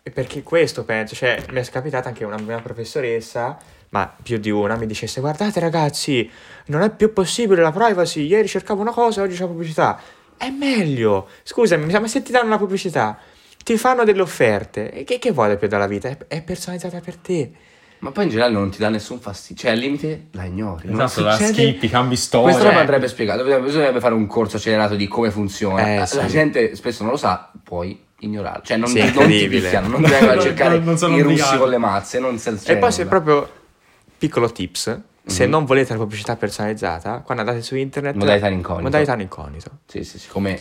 e perché questo penso, cioè mi è capitata anche una mia professoressa, ma più di una, mi dicesse guardate ragazzi, non è più possibile la privacy, ieri cercavo una cosa, oggi c'è la pubblicità. È meglio, scusami, ma se ti danno la pubblicità, ti fanno delle offerte, e che, che vuole più dalla vita? È, è personalizzata per te. Ma poi in generale non ti dà nessun fastidio. Cioè, al limite la ignori. Non Esatto, la succede- schippi, cambi storia. Questa roba eh. andrebbe spiegata. Bisognerebbe fare un corso accelerato di come funziona. Eh, La sì. gente spesso non lo sa, puoi ignorarlo. Cioè, non, Sì, ti, non ti picchiano, non ti vengono a Non- cercare non- non sono i russi con le mazze. Non se e poi se proprio piccolo tips, se Mhm. non volete la pubblicità personalizzata, quando andate su internet, Modalità incognito. modalità incognito. Sì, sì, sì, come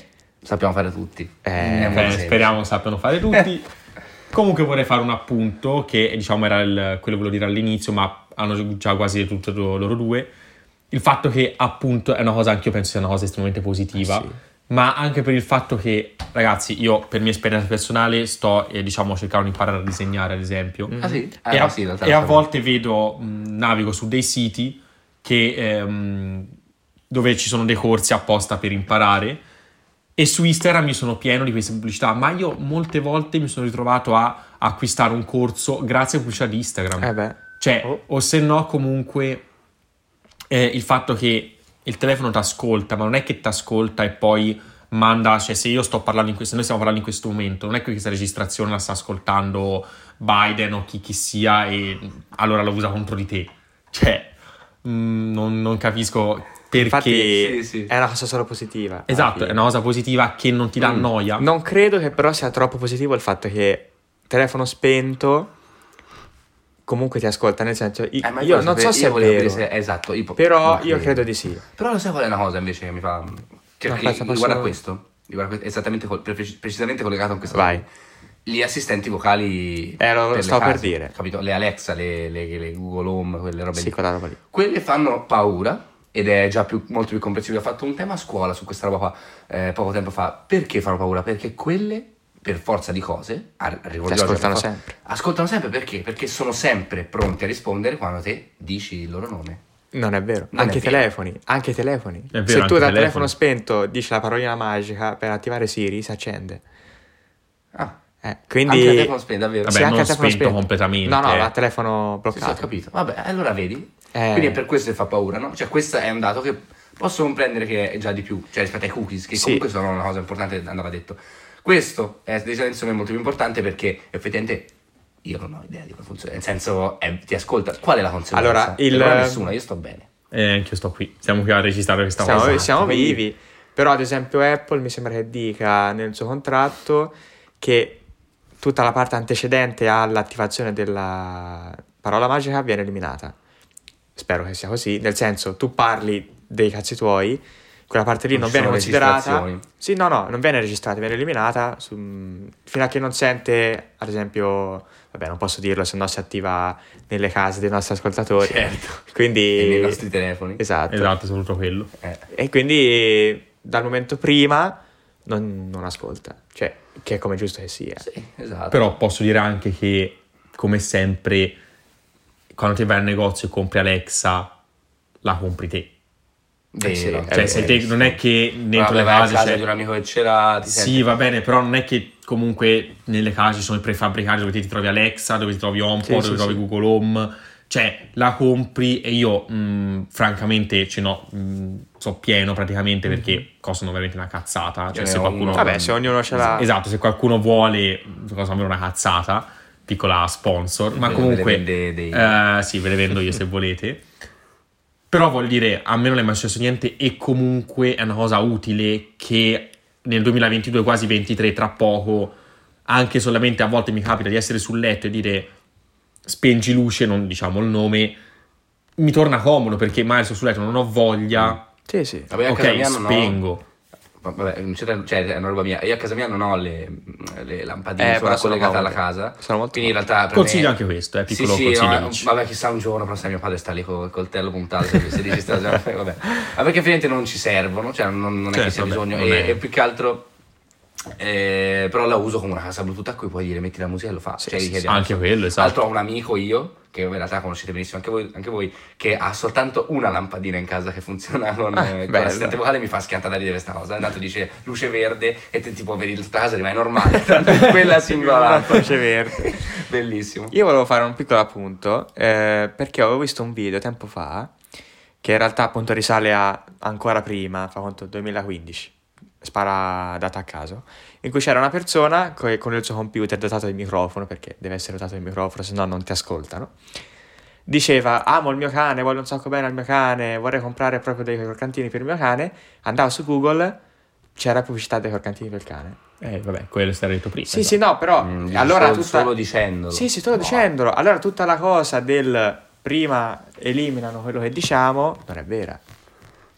sappiamo fare tutti. Eh, Eh, semplice. speriamo sappiano fare tutti. Comunque vorrei fare un appunto che diciamo era il- quello che volevo dire all'inizio, ma hanno già quasi detto loro due. Il fatto che appunto è una cosa, anche io penso sia una cosa estremamente positiva, Sì. ma anche per il fatto che, ragazzi, io per mia esperienza personale sto, eh, diciamo, cercando di imparare a disegnare, ad esempio. Ah sì? e, Eh, a, sì, e a volte vedo, mh, navigo su dei siti che, ehm, dove ci sono dei corsi apposta per imparare E su Instagram mi sono pieno di queste pubblicità, ma io molte volte mi sono ritrovato a acquistare un corso grazie a pubblicità di Instagram. Eh beh. Cioè, Oh. o se no, comunque eh, il fatto che il telefono ti ascolta, ma non è che ti ascolta e poi manda, cioè se io sto parlando in questo, noi stiamo parlando in questo momento, non è che questa registrazione la sta ascoltando Biden o chi chi sia e allora lo usa contro di te. Cioè, mm, non, non capisco perché... Infatti Sì, sì. è una cosa solo positiva. esatto, è una cosa positiva che non ti dà Mm. noia. Non credo che però sia troppo positivo il fatto che telefono spento comunque ti ascolta, nel senso, Eh, ma io volevo non so se io è vero, se- esatto, io po- però io credo di sì. Però lo sai qual è una cosa invece che mi fa... Che, No, che aspetta, riguarda posso- questo, riguarda esattamente, precisamente collegato con questo. Vai. Gli assistenti vocali Eh, lo- le stavo per dire. Capito? Le Alexa, le, le- le Google Home, quelle robe Sì, lì. quella roba lì. Quelle fanno paura ed è già più- molto più comprensibile. Ho fatto un tema a scuola su questa roba qua eh, poco tempo fa. Perché fanno paura? Perché quelle, per forza di cose, ar- arrivo oggi, ascoltano for- sempre. Ascoltano sempre perché? Perché sono sempre pronti a rispondere quando te dici il loro nome. Non è vero. Non anche è i telefoni, anche i telefoni. vero, Se tu dal telefono spento dici la parolina magica per attivare Siri, si accende. Ah, Eh, quindi anche il telefono spento, davvero. Vabbè, Sì, anche non telefono spento completamente, No, no, eh. telefono Sì, sì, ho bloccato. capito. Vabbè, allora vedi. Eh. Quindi è per questo che fa paura, no? Cioè, questo è un dato che posso comprendere che è già di più, cioè rispetto ai cookies, che Sì. comunque sono una cosa importante, andava detto. Questo è decisamente molto più importante perché effettivamente io non ho idea di come funziona. Nel senso, è- ti ascolta. Qual è la conseguenza? Allora, il- Non ho nessuna, io sto bene. Eh, anche io sto qui, siamo qui a registrare questa Siamo, cosa. siamo vivi. Però, ad esempio, Apple mi sembra che dica nel suo contratto che tutta la parte antecedente all'attivazione della parola magica viene eliminata. Spero che sia così. Nel senso, tu parli dei cazzi tuoi, quella parte lì Non non viene considerata. Sì, no, no, non viene registrata, viene eliminata su- fino a che non sente, ad esempio, vabbè, non posso dirlo, se no si attiva nelle case dei nostri ascoltatori. Certo. Quindi, E nei nostri telefoni. esatto. Esatto, soprattutto quello. Eh. E quindi dal momento prima non, non ascolta, cioè, che è come giusto che sia. Sì, esatto. Però posso dire anche che, come sempre, quando ti vai al negozio e compri Alexa, la compri te. Sì, è Cioè, sei te- non è che dentro le case casa c'è... di un amico che c'era, ti Sì, senti- va bene, però non è che comunque nelle case ci sono i prefabbricati dove ti trovi Alexa, dove ti trovi HomePod, Sì, dove sì, trovi sì. Google Home. Cioè, la compri e io, mh, francamente, ce n'ho, mh, so pieno praticamente perché costano veramente una cazzata. Cioè, Io se qualcuno... uno. Vabbè, se ognuno ce l'ha... Esatto, se qualcuno vuole, cosa avere una cazzata, piccola sponsor, ma Ve comunque... vende dei- eh, sì, ve le vendo io se volete. Però voglio dire, a me non è mai successo niente e comunque è una cosa utile che nel 2022, quasi 23, tra poco, anche solamente a volte mi capita di essere sul letto e dire spengi luce, non diciamo il nome, mi torna comodo perché magari sto sul letto, non ho voglia, Sì, sì. Vabbè, ok, spengo. Vabbè, non c'è- cioè, è una roba mia. Io a casa mia non ho le, le lampadine Eh, sono collegate alla casa. Sono molto Quindi in realtà Consiglio me- anche questo, eh, Sì, piccolo sì, consiglio. no, amici. vabbè, chissà un giorno, però se mio padre sta lì col coltello puntato, se dice sta vabbè. Ma perché effettivamente non ci servono, cioè non, non è che Certo, sia vabbè, bisogno. E, è- e più che altro, eh, però la uso come una casa Bluetooth a cui puoi dire metti la musica e lo fa. Sì, cioè, sì, anche quello, esatto. Tra l'altro ho un amico io, che in realtà conoscete benissimo anche voi, anche voi, che ha soltanto una lampadina in casa che funziona con, Ah, eh, con l'assistente vocale, mi fa schiantare da ridere questa cosa. Intanto dice luce verde e te tipo vedi tutta casa rimane normale, quella singola La lampada. luce verde. Bellissimo. Io volevo fare un piccolo appunto eh, perché avevo visto un video tempo fa che in realtà appunto risale a ancora prima, fa conto 2015, spara data a caso, in cui c'era una persona co- con il suo computer dotato di microfono, perché deve essere dotato di microfono, se no non ti ascoltano. Diceva, amo il mio cane, voglio un sacco bene al mio cane, vorrei comprare proprio dei croccantini per il mio cane. Andava su Google, c'era pubblicità dei croccantini per il cane. Eh, vabbè, quello si era detto prima. Sì, esatto. sì, no, però Mm, allora solo, tutta... solo dicendolo. Sì, sì, solo No. dicendolo. Allora tutta la cosa del prima eliminano quello che diciamo non è vera.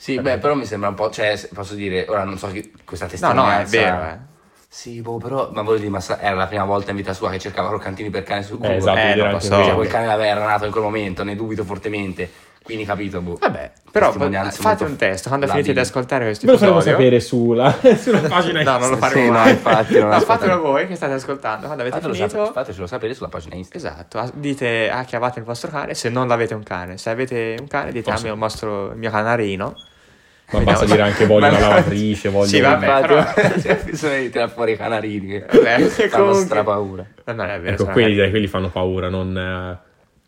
Sì, beh, però mi sembra un po', cioè, posso dire, ora non so chi, questa No, testimonianza... no, è vero, eh. Sì, boh, però, ma voglio dire, ma sa- era la prima volta in vita sua che cercava croccantini per cane su Google. Eh, esatto, Eh, non lo anche so. Cioè, quel cane l'aveva nato in quel momento, ne dubito fortemente. Quindi, capito, boh. Vabbè, però fate un test quando finite di ascoltare questo Ve lo faremo sapere sulla, sulla pagina No, non lo Sì, faremo no, mai. infatti, non No, fatelo voi che state ascoltando. Quando avete Fatelo finito, sapere, fatecelo sapere sulla pagina Instagram. esatto, dite ah, chiamate il vostro cane se non l'avete un cane. Se avete un cane, dite Posso- ah, il, vostro, il mio canarino. Ma Vediamo basta dire anche voglio Ma una no. lavatrice, voglio... Sì, vabbè, però- c'è bisogno di tirare fuori i canarini che Vabbè, fanno comunque- strapaura. No, no, è vero. Ecco, quelli, direi, quelli fanno paura, non... eh,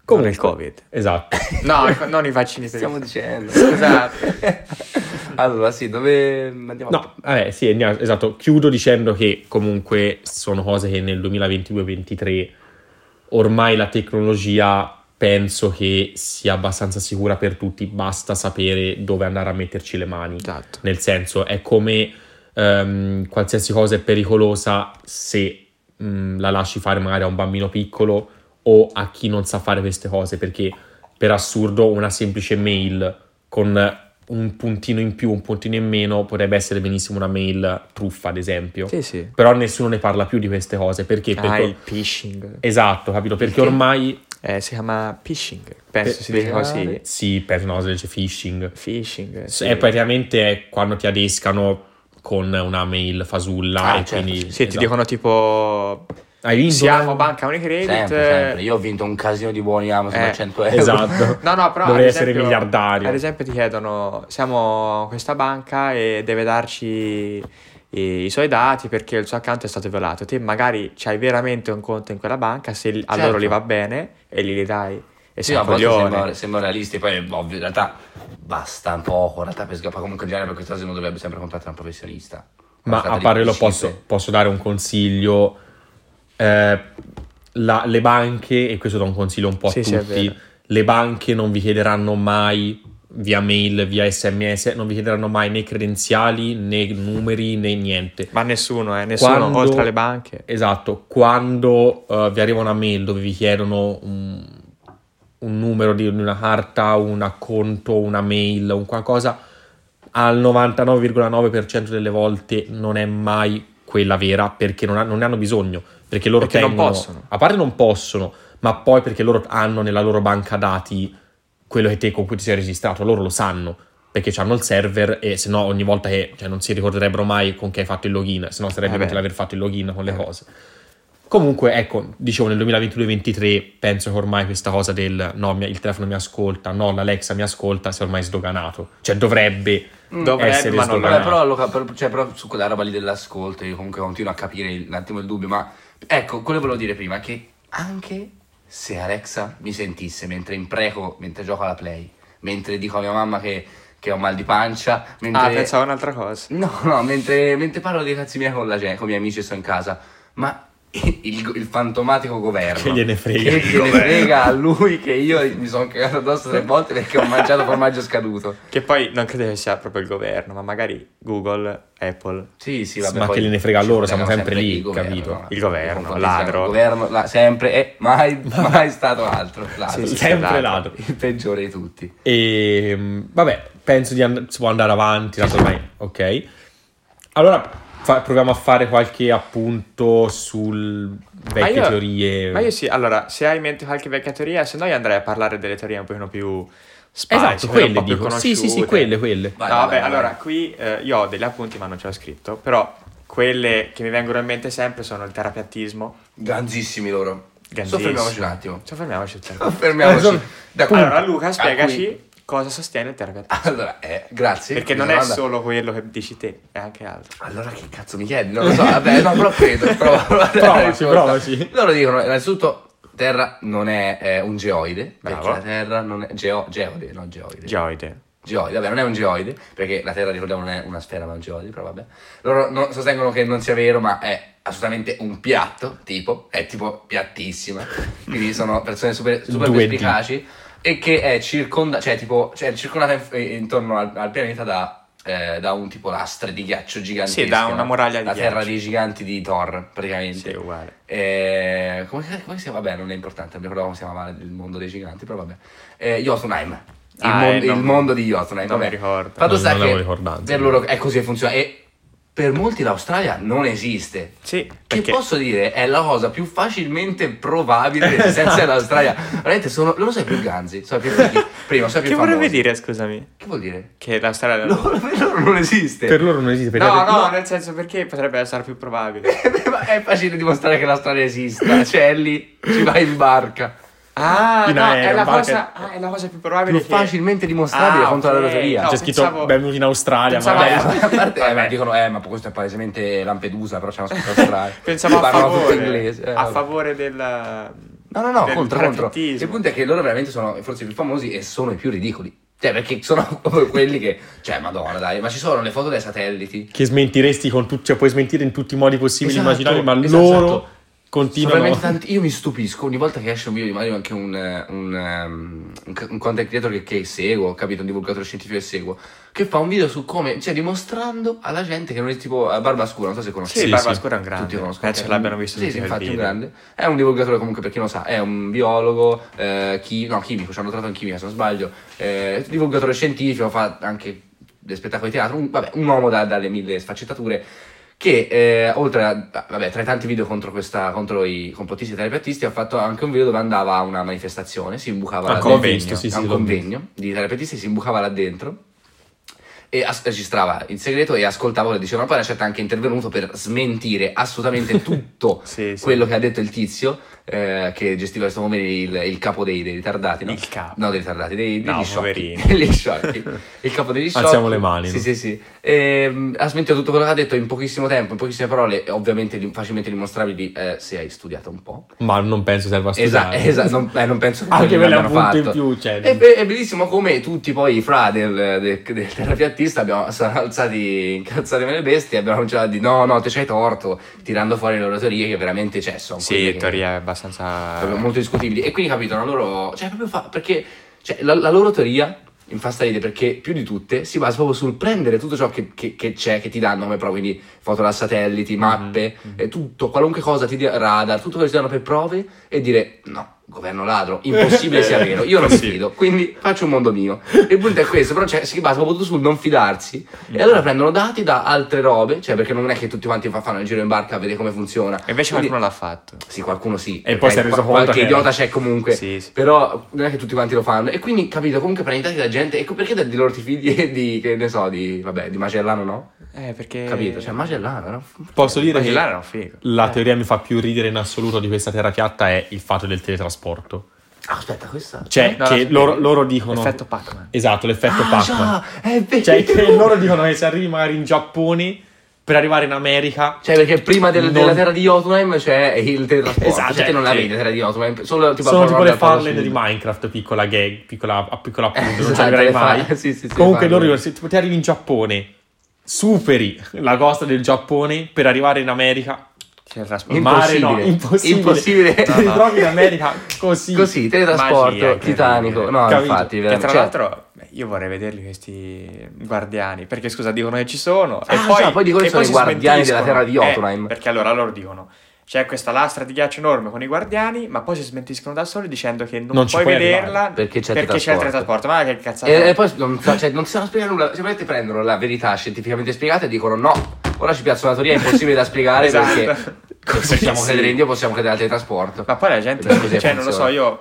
Come il Covid. Esatto. No, ecco, non i vaccini Stiamo dicendo. Scusate. allora, sì, dove andiamo? No, vabbè, sì, andiamo- esatto. Chiudo dicendo che comunque sono cose che nel 2022-2023 ormai la tecnologia penso che sia abbastanza sicura per tutti, basta sapere dove andare a metterci le mani. Esatto. Nel senso, è come ehm, qualsiasi cosa è pericolosa se mh, la lasci fare magari a un bambino piccolo o a chi non sa fare queste cose, perché per assurdo una semplice mail con un puntino in più, un puntino in meno potrebbe essere benissimo una mail truffa, ad esempio. Sì, sì. Però nessuno ne parla più di queste cose, perché? Ah, perché il phishing. Esatto, capito? Perché Perché? ormai Eh, si chiama phishing. Penso Per- si dica così. sì, per no, si dice phishing. Phishing. S- È praticamente è quando ti adescano con una mail fasulla Ah, e certo. quindi Sì, ti esatto. dicono tipo hai vinto siamo banca Unicredit. Sempre, sempre. Io ho vinto un casino di buoni Amazon Eh, a 100 euro. Esatto. No, no, però Dovrei essere esempio- miliardario. Ad esempio ti chiedono, siamo questa banca e deve darci i, suoi dati perché il suo account è stato violato. Te magari c'hai veramente un conto in quella banca, se a Certo. loro li va bene e li dai. E Sì, a volte sembra, sembra realisti, poi ovvio, in realtà basta un poco, in realtà per scappare comunque in genere per queste cose uno dovrebbe sempre contattare un professionista. Ma a di parte lo cifre. posso, posso dare un consiglio. Eh, la- le banche, e questo do un consiglio un po' a Sì, sì, tutti, vero. le banche non vi chiederanno mai via mail, via sms, non vi chiederanno mai né credenziali, né numeri, né niente. Ma nessuno, eh, nessuno, Quando- oltre alle banche. Esatto, quando eh, vi arriva una mail dove vi chiedono un, un numero di una carta, un acconto, una mail, un qualcosa, al 99,9% delle volte non è mai quella vera perché non, ha- non ne hanno bisogno, perché loro Perché non tengono, possono. a parte non possono, ma poi perché loro hanno nella loro banca dati quello che te con cui ti sei registrato, loro lo sanno. Perché hanno il server e se no ogni volta che cioè, non si ricorderebbero mai con che hai fatto il login, se no sarebbe Eh aver fatto il login con le Eh. cose. Comunque, ecco, dicevo nel 2022-2023 penso che ormai questa cosa del no, il telefono mi ascolta, no, l'Alexa mi ascolta, sia ormai sdoganato. Cioè dovrebbe Dovrebbe, essere ma è. Sdoganato. però, lo cap- per- cioè, però su quella roba lì dell'ascolto io comunque continuo a capire un attimo il dubbio, ma ecco, quello che volevo dire prima è che anche se Alexa mi sentisse mentre impreco, mentre gioco alla Play, mentre dico a mia mamma che, che ho mal di pancia, mentre... Ah, pensavo a un'altra cosa. No, no, mentre, mentre parlo dei cazzi miei con la gente, con i miei amici e sto in casa, ma il, il fantomatico governo Che gliene frega. che gliene frega a lui che io mi sono cagato addosso tre volte perché ho mangiato formaggio scaduto. Che poi non credo che sia proprio il governo, ma magari Google, Apple. Sì, sì, vabbè. Ma poi che gliene frega a loro, siamo sempre lì, il governo, capito? no? Il governo, ladro. Il governo, la- sempre, e mai, mai stato altro. Ladro. Sì, Sempre ladro. Il peggiore di tutti. E mh, vabbè, penso di and- si può andare avanti, tanto ormai, ok. Allora fa- proviamo a fare qualche appunto sul vecchie io- teorie. Ma io sì, allora, se hai in mente qualche vecchia teoria, se no io andrei a parlare delle teorie un pochino più spicy, Esatto, quelle un dico. Sì, sì, sì, quelle, quelle. Vai, no, vai, vabbè, vai, allora vai. qui eh, io ho degli appunti, ma non ce l'ho scritto, però quelle che mi vengono in mente sempre sono il terapiattismo. Ganzissimi loro. Ganzissimo. Soffermiamoci un attimo. Soffermiamoci sul terapiattismo. Soffermiamoci. Eh, da Allora, Luca, spiegaci cosa sostiene terapiattismo. Allora, eh, grazie. Perché per non la è domanda. solo quello che dici te, è anche altro. Allora che cazzo mi chiedi? Non lo so, vabbè, no, però credo. La Provaci, provaci. Loro dicono, innanzitutto, Terra non è eh, un geoide, Bravo. perché la Terra non è geo, geode, no geoide. Geoide. Geoide, vabbè, non è un geoide, perché la Terra, ricordiamo, non è una sfera, ma è un geoide, però vabbè. Loro non- sostengono che non sia vero, ma è assolutamente un piatto, tipo, è tipo piattissima. Quindi sono persone super, super 2D. perspicaci e che è circonda, cioè tipo, cioè circondata in- intorno al, al pianeta da, eh, da un tipo lastre di ghiaccio gigantesche. Sì, da una muraglia di La terra ghiaccio. dei giganti di Thor, praticamente. Sì, uguale. Eh, come, come si chiama? Vabbè, non è importante, mi ricordo come si chiamava il mondo dei giganti, però vabbè. Eh, Jotunheim. Il, Ah, mon- eh, il non- mondo di Jotunheim. non vabbè. mi ricordo. Fatto Non- sta non che per loro è così che funziona. E per molti l'Australia non esiste. Sì, Che perché posso dire è la cosa più facilmente probabile dell'esistenza dell'Australia. Veramente sono. Loro sono i più ganzi. Sono i più ricchi. Prima, sono i che più vorrebbe dire, scusami? Che vuol dire? Che l'Australia Loro, per loro non esiste. Per loro non esiste. perché- No, no, nel senso perché potrebbe essere più probabile. Ma è facile dimostrare che l'Australia esista. Cioè, lì ci vai in barca. Ah, In no, aereo, è, la cosa, ah, è la cosa più probabile più che... facilmente dimostrabile Ah, contro ok. la lotteria. No, C'è scritto pensavo- benvenuti in Australia. pensavo- ma- parte, eh, ma dicono, eh, ma questo è palesemente Lampedusa, però c'è una scritto Australia. Pensavo a favore, inglese. eh, a favore del... No, no, no, contro, contro. Il punto è che loro veramente sono forse i più famosi e sono i più ridicoli. Cioè, perché sono quelli che. Cioè, madonna, dai, ma ci sono le foto dai satelliti. Che smentiresti con tutti, cioè puoi smentire in tutti i modi possibili Esatto, immaginabili, ma esatto, loro esatto. Continuano. tanti- Io mi stupisco ogni volta che esce un video di Mario, anche un, eh, un, ehm, un, un content creator che, che seguo, capito? Un divulgatore scientifico che seguo, che fa un video su come, cioè dimostrando alla gente che non è tipo a Barba Scura, non so se conosci. Sì, Sì, Barba sì. Scura è un grande. Tutti conoscono. Penso che- l'abbiano visto Sì, sì, infatti un video. grande. È un divulgatore comunque per chi non sa, è un biologo, eh, chi- no, chimico, ci hanno trovato in chimica se non sbaglio, eh, divulgatore scientifico, fa anche dei spettacoli di teatro, un, vabbè, un uomo da- dalle mille sfaccettature che eh, oltre a, vabbè, tra i tanti video contro, questa, contro i complottisti e telepattisti ha fatto anche un video dove andava a una manifestazione, si imbucava Ah, là l'ho dentro, visto, sì, a sì, un convegno di telepattisti, si imbucava là dentro e as- registrava in segreto e ascoltava che dicevano. Poi una certa è anche intervenuto per smentire assolutamente tutto Sì, sì. quello che ha detto il tizio eh, che gestiva questo momento il, il capo dei, dei ritardati, no? Il capo. No, dei ritardati, dei, No, degli sciocchi. degli sciocchi. Il capo degli sciocchi. Alziamo le mani, Sì, no? sì, sì. E, ha smentito tutto quello che ha detto in pochissimo tempo, in pochissime parole, ovviamente facilmente dimostrabili eh, se hai studiato un po'. Ma non penso serva a Esatto, studiare. esatto, non, eh, non penso che Anche per appunti in fatto. più, cioè. È, è bellissimo come tutti poi i fra del, del, del terapiattista abbiamo, sono alzati incazzati come le bestie e abbiamo cominciato a dire no, no, te c'hai torto, tirando fuori le loro teorie che veramente cioè, sono Sì, teoria abbastanza... molto discutibili. E quindi capito, la loro. Cioè, proprio fa. Perché cioè, la, la loro teoria ridere perché più di tutte si basa proprio sul prendere tutto ciò che, che- che c'è, che ti danno come prove, quindi foto da satelliti, mappe, e tutto, qualunque cosa ti dia radar, tutto quello che ti danno per prove e dire no. Governo ladro, impossibile sia vero, io non mi fido, quindi faccio un mondo mio. Il punto è questo, però cioè, si basa proprio tutto sul non fidarsi. E allora prendono dati da altre robe, cioè perché non è che tutti quanti fa- fanno il giro in barca a vedere come funziona. E invece Quindi- qualcuno l'ha fatto. sì, qualcuno sì. E poi si è reso conto Qualche che idiota era- c'è comunque. Sì, sì. Però non è che tutti quanti lo fanno. E quindi, capito, comunque prendi dati da gente. Ecco perché dai di loro ti figli di, che ne so, di, vabbè, di Magellano no? Eh, perché... Capito? Cioè, Magellano, no? Posso dire Ma che figo. la teoria mi fa più ridere in assoluto di questa terra piatta è il fatto del teletrasporto. Ah, aspetta, questa. Cioè, No, che no, loro, loro dicono... Effetto Pac-Man. Esatto, l'effetto ah, Pac-Man. già, è vero. Cioè, che loro dicono che se arrivi magari in Giappone, per arrivare in America... Cioè, perché prima del- Non- della terra di Jotunheim c'è il teletrasporto. Esatto, Cioè, te non sì. avevi la terra di Jotunheim. Solo tipo Sono tipo le farlane di. Minecraft, piccola gag, piccola, a piccola appunto, non ci Esatto, arriverai le fa- mai. sì, sì, sì, Comunque loro dicono, se tu ti arrivi in Giappone, superi la costa del Giappone per arrivare in America. C'è il trasporto. Mare no, Impossibile. impossibile. Impossibile. Ti No, no. trovi in America così. Così, teletrasporto, Magia, titanico. No, Capito? infatti, Che veramente. tra cioè, l'altro beh, io vorrei vederli questi guardiani, perché scusa dicono che ci sono e Ah, poi, già, poi dicono e che sono i guardiani della terra di Eh, Jotunheim. perché allora loro dicono c'è questa lastra di ghiaccio enorme con i guardiani, ma poi si smentiscono da soli dicendo che non, Non puoi puoi vederla perché c'è il perché c'è il teletrasporto. Ma che cazzata E, è? e poi non, cioè, non si sanno spiegare nulla, semplicemente prendono la verità scientificamente spiegata e dicono no, ora ci piazza una teoria impossibile da spiegare Esatto. perché Così possiamo sì. credere in Dio, possiamo credere al teletrasporto. Ma poi la gente, Ed è così cioè non lo so, funziona. io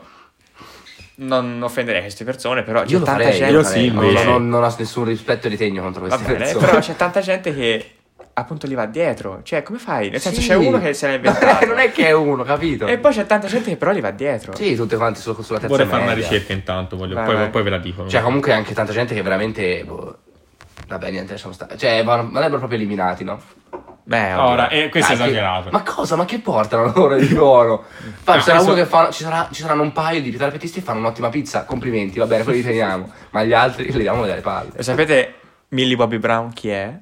non offenderei queste persone, però c'è Io lo tanta farei, gente io, sì. Non- non, non ho nessun rispetto e ritegno contro Va queste bene, persone. però c'è tanta gente che appunto li va dietro. Cioè, come fai? Nel senso Sì. c'è uno che se l'ha inventato. non è che è uno, capito? E poi c'è tanta gente che però li va dietro. Sì, tutte quante su- sulla terza Vorrei fare una ricerca intanto, voglio- Vai, poi, vai. poi ve la dico. Cioè, comunque anche tanta gente che veramente. boh, vabbè, niente, lasciamo stare. Cioè, vanno- proprio eliminati, no? Beh. Ora, eh, questo è Dai, che- esagerato. Ma cosa? Ma che portano loro di buono? Fa, ci sarà questo- uno che fa. Ci, sarà- ci saranno un paio di terapetisti che fanno un'ottima pizza. Complimenti, va bene, quelli li teniamo. Ma gli altri li diamo dalle palle. Lo sapete Millie Bobby Brown chi è?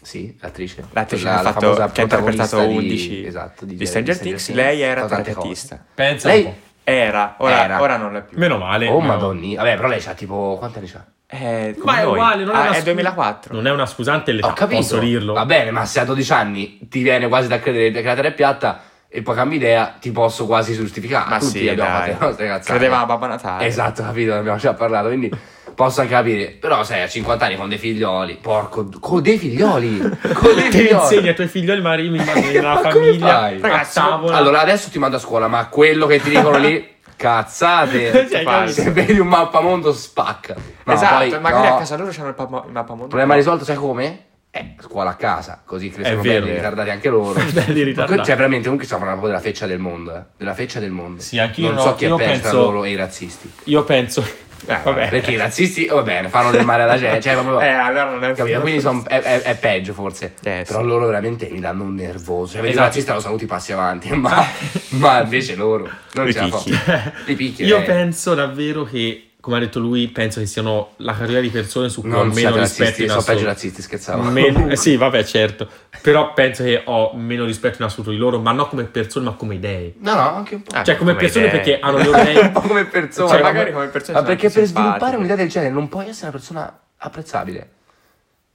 Sì, l'attrice. L'attrice ha, la fatto, che ha interpretato protagonista 11 di, esatto, di Stranger Things. Lei era terapista. Pensa Lei- un po'. Era, ora, Era. ora non è più. Meno male. Oh, no. madonni. Vabbè, però lei c'ha tipo. Quanti anni c'ha? Eh, Ma è noi. uguale, non è Ah, una è scu- 2004. Non è una scusante l'età, Ho capito. posso dirlo. Va bene, ma se a 12 anni ti viene quasi da credere che la terra è piatta e poi cambi idea, ti posso quasi giustificare. Ma Tutti sì, abbiamo dai. fatto le nostre cazzate. Credeva a Babbo Natale. Esatto, capito, ne abbiamo già parlato, quindi posso anche capire. Però sai, a 50 anni con dei figlioli, porco, con dei figlioli, con dei Te figlioli. insegni ai tuoi figlioli, magari mi immagino una Ma come famiglia? Ragazzi, a tavola. Allora adesso ti mando a scuola, ma quello che ti dicono lì, cazzate. Cioè, fai? Se vedi un mappamondo spacca. No, esatto, poi, magari no. a casa loro c'hanno il, papa- il mappamondo. Problema risolto, sai come? eh, scuola a casa, così crescono belli ritardati anche loro. Belli ritardati. Cioè, veramente, comunque stiamo parlando proprio della feccia del mondo, eh. Della feccia del mondo. Sì, anch'io Non no, so chi è tra penso- loro e i razzisti. Io penso... Eh, vabbè. Perché i razzisti, va bene, fanno del male alla gente. Cioè, proprio, Eh, allora non è capito? Quindi son- è, è- è peggio forse. Eh, Però sì. loro veramente mi danno un nervoso. Cioè, Esatto. i razzisti lo saluti passi avanti, ma, ma invece loro non Li ce la picchi. fanno. Li picchi. Io eh. penso davvero che, come ha detto lui, penso che siano la categoria di persone su cui ho Non meno siate rispetto razzisti, in sono peggio assoluto. razzisti, scherzavo. Meno- eh, sì, vabbè, certo. Però penso che ho meno rispetto in assoluto di loro, ma non come persone, ma come idee. No, no, anche un po'. Cioè, come, come persone idee. perché hanno le loro un idee. po' come. Cioè, ma- magari come persone Ma perché per sviluppare un'idea del genere non puoi essere una persona apprezzabile.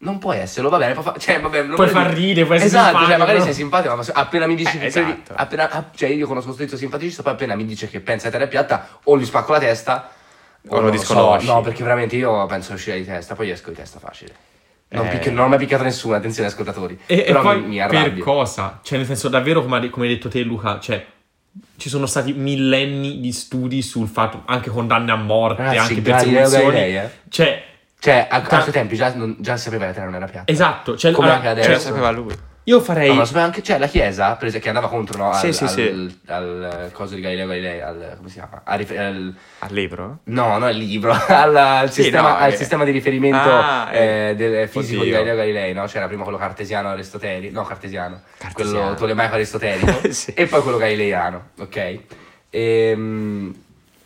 Non puoi esserlo, va bene, puoi fa- cioè, vabbè, non Puoi far dire- ridere, puoi essere Esatto, simpatico, cioè, magari no? sei simpatico, ma appena mi dici Eh, che esatto. appena, ah, cioè, io conosco un strizzo simpaticista, poi appena mi dice che pensa a terra piatta, o gli spacco la testa, O lo disconosci. So, no, perché veramente io penso di uscire di testa, poi esco di testa facile. Non, Eh. picchio- non ho mai picchiato nessuno, attenzione ascoltatori. E, e Però poi mi, mi per arrabbio. cosa? Cioè, nel senso, davvero, come, hai- come hai detto te, Luca, cioè, ci sono stati millenni di studi sul fatto, anche condanne a morte, Ragazzi, anche persecuzioni. Eh. Cioè, Cioè, a, a Ta- suoi tempi già, non- già sapeva che la terra non era piatta. esatto. Cioè, Come allora, anche Cioè, adesso. lo sapeva lui. Io farei. No, ma sapeva anche, cioè, la Chiesa, per esempio, che andava contro, no, al, Sì, sì, al, sì. al, coso di Galileo Galilei, al, come si chiama? Al al- Al libro? no, no, il libro, al, al Sì, sistema, no, al eh. sistema di riferimento Ah, eh, eh. del fisico di Oddio. Galileo Galilei, no? C'era prima quello cartesiano aristotelico, no, cartesiano, Cartesiano. quello tolemaico aristotelico, Sì. e poi quello galileiano, ok? Ehm,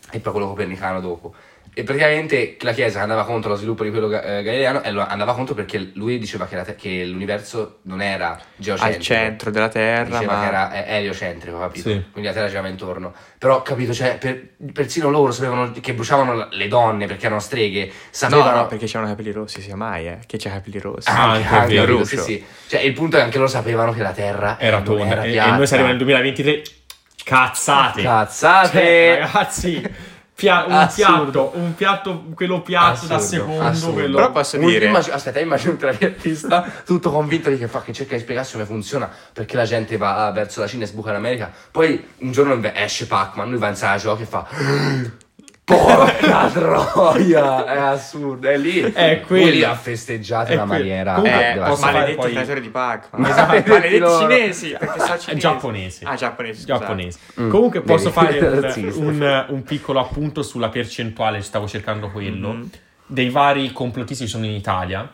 E, poi quello copernicano dopo. E praticamente la Chiesa andava contro lo sviluppo di quello ga- eh, galileiano e lo andava contro perché lui diceva che, te- che l'universo non era geocentrico. Al centro della Terra, Diceva ma... che era eh, eliocentrico, capito? Sì. Quindi la Terra girava intorno. Però, capito, cioè, per- persino loro sapevano che bruciavano le donne perché erano streghe. No, Sapevano... no, perché c'erano capelli rossi, sia mai, eh. Che c'ha capelli rossi. Ah, Anche, anche, anche, sì, sì. Cioè, il punto è che anche loro sapevano che la Terra era tonda. era E, e noi saremo nel 2023. Cazzate. Cazzate! Cioè, ragazzi, pia- un Assurdo. piatto, un piatto, quello piatto da Assurdo, secondo, assurdo. quello... Però posso dire... immagino- aspetta, immagino un traghettista tutto convinto di che fa che cerca di spiegarsi come funziona perché la gente va verso la Cina e sbuca l'America. Poi un giorno esce Pac-Man, lui va in sala giochi e fa Porca troia! È assurdo, è lì. È quello. lì ha festeggiato in una quello. maniera Comunque, Eh, posso fare maledetti poi- creatori di Pac-Man. Maledetti Maledetti loro. cinesi, perché sono cinesi. giapponesi. Ah, giapponesi, scusate. giapponese. Mm, Comunque posso fare un, un- un piccolo appunto sulla percentuale, stavo cercando quello, Mhm. dei vari complottisti che sono in Italia.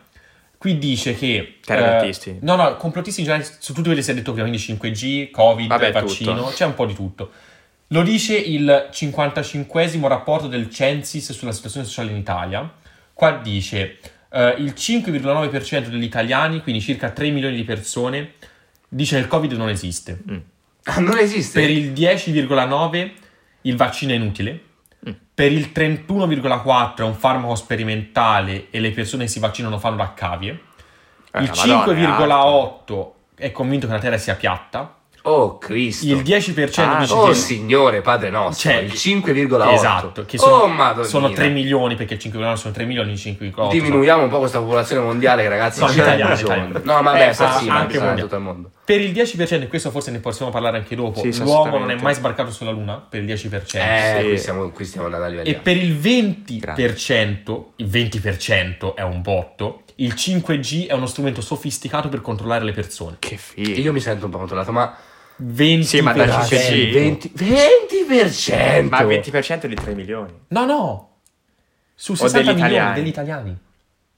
Qui dice che... Terrapiattisti. no, no, complottisti in generale, su tutti quelli che si è detto prima, quindi 5G, Covid, Vabbè, vaccino, tutto. c'è un po' di tutto. Lo dice il 55esimo rapporto del Censis sulla situazione sociale in Italia. Qua dice eh, il 5,9% degli italiani, quindi circa 3 milioni di persone, dice che il Covid non esiste. Ah, non esiste. Per il 10,9 il vaccino è inutile. Mm. Per il 31,4 è un farmaco sperimentale e le persone che si vaccinano fanno la cavie. Eh, il la Madonna, è alto. 5,8 è convinto che la Terra sia piatta. Oh Cristo. Il 10% Ah, dice Oh che Signore Padre nostro, Cioè, il 5,8. Esatto, che oh sono, Madonna. sono 3 milioni perché il 5,9 sono 3 milioni, il 5,8 Diminuiamo un po' questa popolazione mondiale che ragazzi No, bisogno. italiani. No, ma beh, Eh, sta ah, sì, ma anche mondiale. tutto il mondo. Per il 10%, e questo forse ne possiamo parlare anche dopo, Sì, l'uomo non è mai sbarcato sulla Luna per il 10%. Eh, sì. qui, stiamo, qui stiamo andando a livelli E per il 20%, il 20% è un botto, il 5G è uno strumento sofisticato per controllare le persone. Che figo. Io mi sento un po' controllato, ma 20%. Sì, ma da Ragazzi, 5G. 20, 20%. Ma il 20% di 3 milioni. No, no. Su O 60 degli milioni italiani. degli italiani.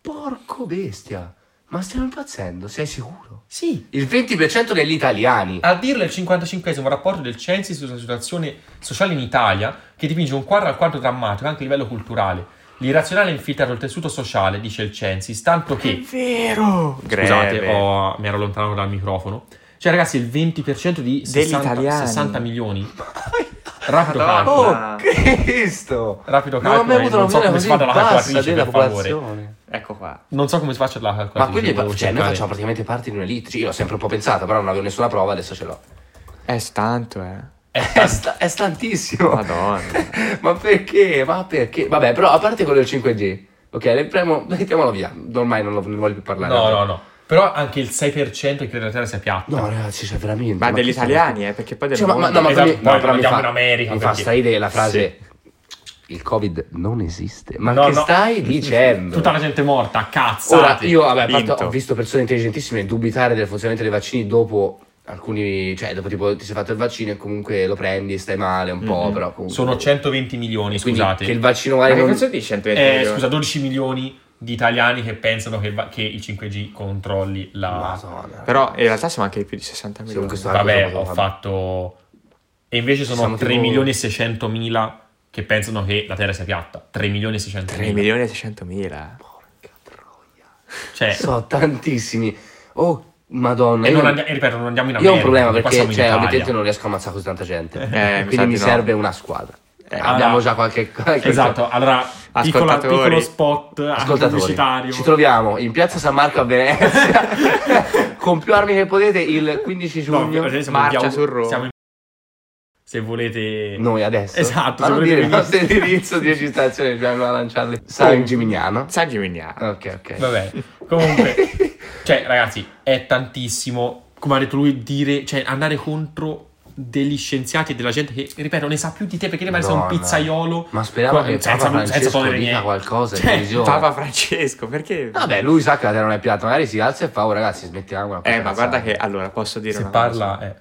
Porco bestia. Ma stiamo impazzendo, sei sicuro? Sì. Il 20% degli italiani. A dirlo è il 55 rapporto del Censis sulla situazione sociale in Italia che dipinge un quadro alquanto drammatico anche a livello culturale. L'irrazionale ha infiltrato il tessuto sociale, dice il Censis, tanto che... vero. Scusate, ho- mi ero allontanato dal microfono. Cioè, ragazzi, il 20% di 60, italiani. 60 milioni. Rapido Madonna. calcolo. Oh Cristo! Rapido Non calcolo. avuto e una non so come si fa dalla calcolatrice, della per favore. popolazione. Ecco qua. Non so come si faccia la calcolatrice. Ma quindi cioè, noi facciamo praticamente parte di un'elite. Io l'ho sempre un po' pensato, però non avevo nessuna prova, adesso ce l'ho. È stanto, eh. È, sta- è stantissimo. Madonna. Ma perché? Ma perché? Vabbè, però a parte quello del 5G, ok, le premo, mettiamolo via. Ormai non, lo, non voglio più parlare. No, no, no. Però anche il 6% che la Terra sia piatta. No, ragazzi, c'è veramente. Ma degli chi sono- italiani, eh, perché poi del Cioè, ma, ma- mondo- no, ma Esatto, poi no, però mi andiamo fa, in America, mi fa perché- straridere la frase il Covid non esiste. Ma No, che no. stai dicendo? Tutta la gente morta, cazzo. Ora, io vabbè, Vinto. ho visto persone intelligentissime dubitare del funzionamento dei vaccini dopo alcuni, cioè dopo tipo ti sei fatto il vaccino e comunque lo prendi, stai male un po', Mhm. però comunque... Sono 120 milioni, Quindi scusate. che il vaccino Ma magari che non... cazzo dici 120 Eh, milioni? scusa, 12 milioni di italiani che pensano che, il va- che il 5G controlli la... Madonna. Però in realtà siamo anche di più di 60 Sì, milioni. con questo- Vabbè, ho fatto... E invece sono Siamo 3 tipo- milioni e 600 mila che pensano che la Terra sia piatta. 3 milioni e 600 3 mila. milioni e 600 mila. Porca troia. Cioè, So tantissimi. Oh, madonna. e, io- non andi- e ripeto, non andiamo in Io America. ho un problema perché, cioè, obiettivamente non riesco a ammazzare così tanta gente. Eh, Quindi mi no. serve una squadra. Eh, Abbiamo allora- già qualche, qualche Esatto, allora, piccola, piccolo spot pubblicitario. ci troviamo in piazza San Marco a Venezia con più armi che potete il 15 No, giugno. siamo in marcia via- su Roma. siamo in- Se volete... Noi adesso. Esatto, Ma se non volete dire il nostro indirizzo di registrazione, dobbiamo lanciarli. San Gimignano. San Gimignano. Ok, ok. Vabbè, comunque, cioè, ragazzi, è tantissimo, come ha detto lui, dire, cioè, andare contro degli scienziati e della gente che, ripeto, ne sa più di te perché magari sei un Madonna. pizzaiolo. Ma speriamo che senza- Papa senza dica qualcosa in Cioè, televisione. Papa Francesco, perché? Vabbè, lui sa che la terra non è piatta, magari si alza e fa, oh ragazzi, smettiamo una Eh, ma guarda che allora posso dire Se una parla, cosa. eh.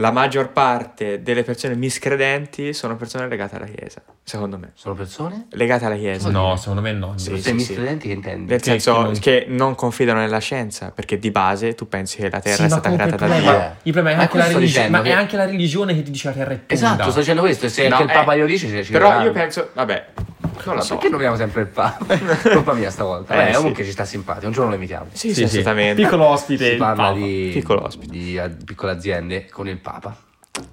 La maggior parte delle persone miscredenti sono persone legate alla Chiesa, secondo me. Sono persone? Legate alla Chiesa. No, secondo me no. Sì, sì, miscredenti che intendi? Nel Che- senso che non- che non confidano nella scienza, perché di base tu pensi che la Terra Sì, è ma stata creata da Dio. Dio. il problema è Ma anche la dicendo ma è che- anche la religione che ti dice che la terra è tonda. Esatto, sto dicendo questo, e se No, anche il eh, Papa glielo dice, ci- ci Però io penso, vabbè, non lo Ma so. perché nominiamo sempre il Papa? Colpa mia stavolta. Eh, Vabbè, sì. comunque ci sta simpatico, un giorno lo invitiamo. Sì, sì, Sì. Piccolo ospite. Si parla di, Piccolo ospite. di eh, piccole aziende con il Papa.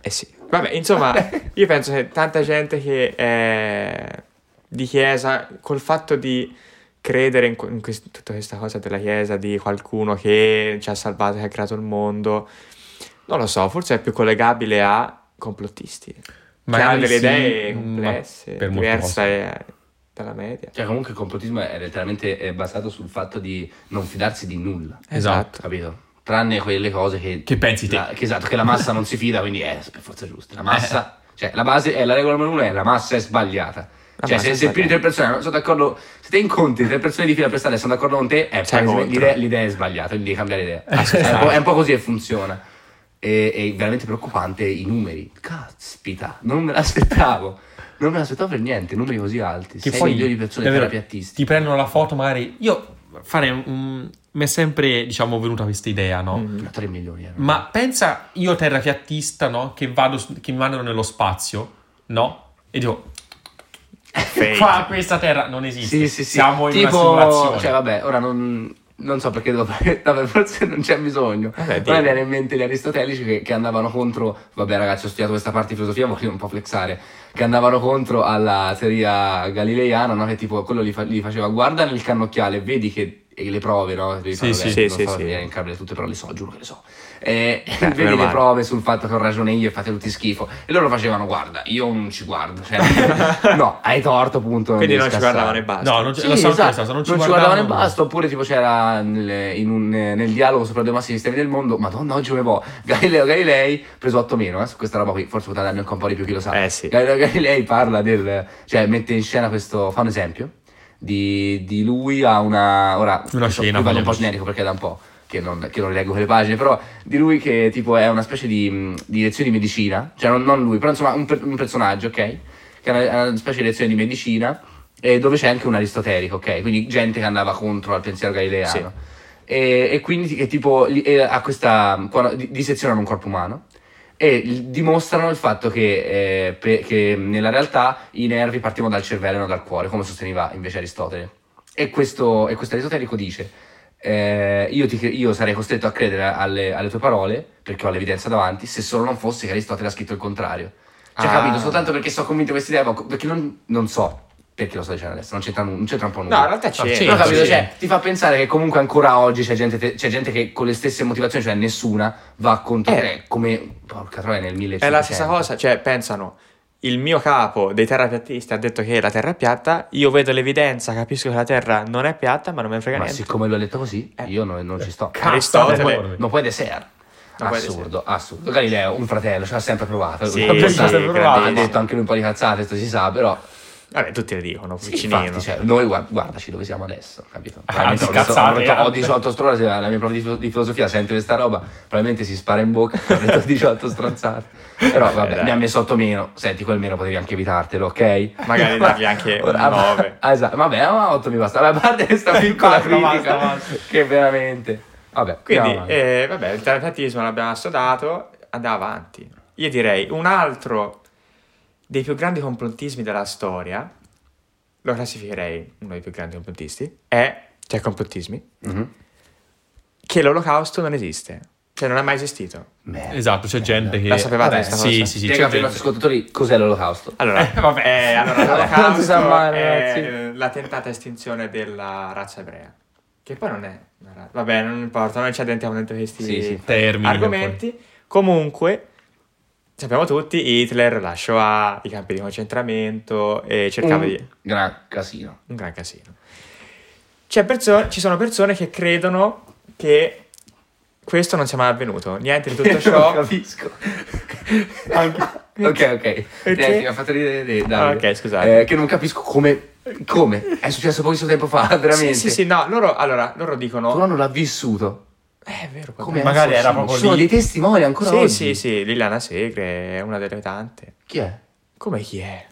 Eh sì. Vabbè, insomma, io penso che tanta gente che è di chiesa, col fatto di credere in, in quest- tutta questa cosa della chiesa, di qualcuno che ci ha salvato, che ha creato il mondo, non lo so, forse è più collegabile a complottisti. che Magari hanno delle sì, idee complesse, diverse dalla media. Cioè, comunque il complottismo è letteralmente è basato sul fatto di non fidarsi di nulla. Esatto. Capito? Tranne quelle cose che. Che pensi te. la- che esatto, che la massa non si fida, quindi è per forza giusta. La massa. Cioè, la base è la regola numero uno è la massa è sbagliata. La cioè, se, se più di tre persone non sono d'accordo, se te incontri tre persone di fila per strada e sono d'accordo con te, è l'idea, l'idea è sbagliata, quindi devi cambiare idea. Assolutamente. è, un po', è un po' così che funziona. E, è veramente preoccupante i numeri. Caspita, non me l'aspettavo. Non me l'aspettavo per niente, numeri così alti. Che 6 poi, milioni di persone davvero, terapiattisti. Ti prendono la foto, magari. Io fare un. Mi è sempre, diciamo, venuta questa idea, no? Mm. 3 milioni. eh. Ma pensa io terrapiattista, no? Che vado, che mi mandano nello spazio, no? E dico, Fake. qua questa terra non esiste. Sì, sì, sì. Siamo in tipo, una simulazione. Cioè, vabbè, ora non, non so perché. Vabbè, forse non c'è bisogno. Vabbè, Ora mi viene in mente gli aristotelici che, che andavano contro. Vabbè, ragazzi, ho studiato questa parte di filosofia, voglio un po' flexare. Che andavano contro alla teoria galileiana, no? Che tipo quello gli, fa- gli faceva guarda nel cannocchiale, vedi che. E le prove, no? Devi Sì, fare, sì, sì, non sì, so sì. elencarle tutte, però le so, giuro che le so. E meno vedi le male. prove sul fatto che ho ragione io e fate tutti schifo. E loro facevano, guarda, io non ci guardo. Cioè, no, hai torto, punto. Quindi devi non ci guardavano e basta. No, non c'è- Sì, lo so anche esatto. questa non ci non ci guardavano e guardavano. basta. Oppure, tipo, c'era nel, in un- nel dialogo sopra due massimi sistemi del mondo. Madonna, oggi come può? Galileo Galilei, preso 8 meno, eh, su questa roba qui. Forse potete darmi anche un po' di più, chi lo sa. Eh, sì. Galileo Galilei parla del. cioè, mette in scena questo. fa un esempio. Di, di lui a una. Ora, Una scena, vado un po' generico perché è da un po'. Che non, che non rileggo quelle pagine, però di lui che tipo è una specie di, di lezione di medicina, cioè non, non lui, però insomma un, per- un personaggio, ok? Che è una, una specie di lezione di medicina e dove c'è anche un aristotelico, ok? Quindi gente che andava contro al pensiero galileano. Sì. E, e quindi che tipo gli- e a questa quando di- dissezionano un corpo umano e dimostrano il fatto che, eh, pe- che nella realtà i nervi partivano dal cervello e non dal cuore, come sosteneva invece Aristotele. E questo, e questo aristotelico dice: eh, io, ti io sarei costretto a credere alle, alle tue parole perché ho l'evidenza davanti, se solo non fosse che Aristotele ha scritto il contrario. Cioè, Ah. capito? Soltanto perché sono convinto di questa idea, perché non, non so perché lo sto dicendo adesso, non c'entra, nu- non c'entra un po' nulla. No, in realtà c'è. c'è, capito, cioè, ti fa pensare che comunque ancora oggi c'è gente, te- c'è gente che con le stesse motivazioni, cioè nessuna, va contro Eh. te come, porca troia, nel 1500. È la stessa cosa, cioè pensano, il mio capo dei terrapiattisti ha detto che la Terra è piatta, io vedo l'evidenza, capisco che la Terra non è piatta, ma non me ne frega Ma niente. siccome ha detto così, Eh. io non, non ci sto. Cazzo, Non, può essere. Assurdo, assurdo. Galileo, un fratello, ci ha sempre provato. Sì, Ha sempre provato. Ha detto anche lui un po' di cazzate, questo si sa, però Vabbè, tutti le dicono, Sì, vicinino. infatti, cioè, noi guarda- guardaci dove siamo adesso, capito? Ah, ho cazzate, ho detto, ho eh. 18 stronze, la mia prof di, filo- di filosofia sente questa roba, probabilmente si spara in bocca, ho detto 18 stronzate. Però vabbè, dai. mi ha messo 8 meno, senti quel meno potevi anche evitartelo, ok? Magari dargli anche Ah, 9. ah, esatto, vabbè, ma 8 mi basta, a parte questa piccola Basta, critica, basta. che veramente... Vabbè, Quindi, eh, vabbè, il telepatismo l'abbiamo assodato, andiamo avanti. Io direi un altro dei più grandi complottismi della storia, lo classificherei uno dei più grandi complottisti, è, cioè complottismi, Mhm. che l'olocausto non esiste. Cioè non è mai esistito. Merda. Esatto, c'è gente che... La sapevate Vabbè, questa sì, cosa? sì, sì, Spiega per i nostri ascoltatori cos'è l'olocausto. Allora, Eh, vabbè. eh, allora l'olocausto mai, è ragazzi. la tentata estinzione della razza ebrea. Che poi non è una razza. Vabbè, non importa, noi ci addentriamo dentro questi Sì, sì. Termini. argomenti. Comunque, sappiamo tutti, Hitler, la Shoah, i campi di concentramento e cercava Un di... gran casino. un gran casino. C'è perso- ci sono persone che credono che questo non sia mai avvenuto. Niente di tutto non ciò. capisco. Anche- ok, ok. Perché? Eh, mi ha fatto ridere Davide. Ah, ok, scusate. Eh, che non capisco come. Come? È successo pochissimo tempo fa, veramente. Sì, sì, sì, no, loro, allora, loro dicono... Però non l'ha vissuto. Eh, è vero, Come Magari era proprio Ci sono lì. dei testimoni ancora Sì, oggi. sì, sì, Liliana Segre è una delle tante. Chi è? Come chi è?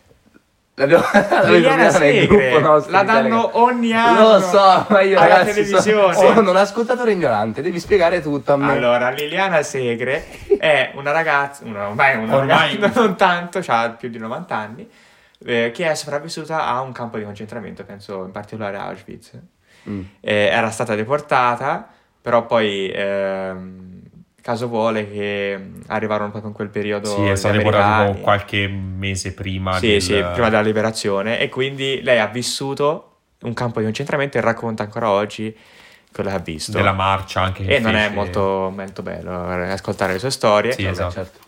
L'abbiamo Liliana Segre, gruppo nostro la danno Telegram. ogni anno Lo so, ma io alla ragazzi televisione. sono, sono un ascoltatore ignorante, devi spiegare tutto a me. Allora, Liliana Segre è una ragazza, una, ormai una Ormai- ragazza, non tanto, ha più di 90 anni, eh, che è sopravvissuta a un campo di concentramento, penso in particolare a Auschwitz. Mm. Eh, era stata deportata, però poi ehm, caso vuole che arrivarono proprio in quel periodo Sì, è stato tipo qualche mese prima Sì, del- sì, prima della liberazione e quindi lei ha vissuto un campo di concentramento e racconta ancora oggi quello che ha visto. della marcia anche che e non è fece. molto, molto bello ascoltare le sue storie, Sì, esatto. certo.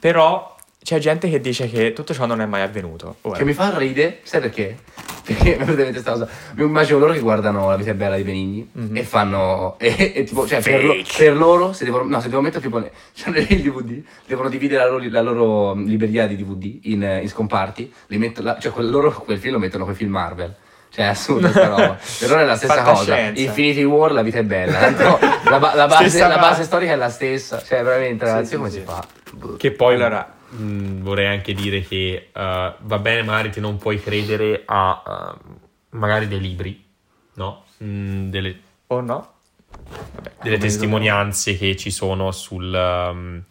però c'è gente che dice che tutto ciò non è mai avvenuto. Ora, Che mi fa ridere, sai perché? Perché mi è venuta in mente questa cosa. Mi immagino loro che guardano La vita è bella di Benigni Mhm. e fanno. E, e tipo, cioè, per, lo- per loro, se devono. No, se devono mettere tipo. ne- Cioè, il DVD, devono dividere la loro, la loro libreria di DVD in, in scomparti. Li metto, la- cioè, quel, loro quel film lo mettono con i film Marvel. Cioè, è assurdo questa roba. Per loro è la stessa cosa. Infinity War, la vita è bella. Tanto la, ba- la base, la base. storica è la stessa. Cioè, veramente, ragazzi, sì, come sì. si fa? Che poi Allora- mh, vorrei anche dire che eh, va bene, magari ti non puoi credere a eh, magari dei libri, no? Mm, delle, o no? Vabbè, delle testimonianze che ci sono sul um,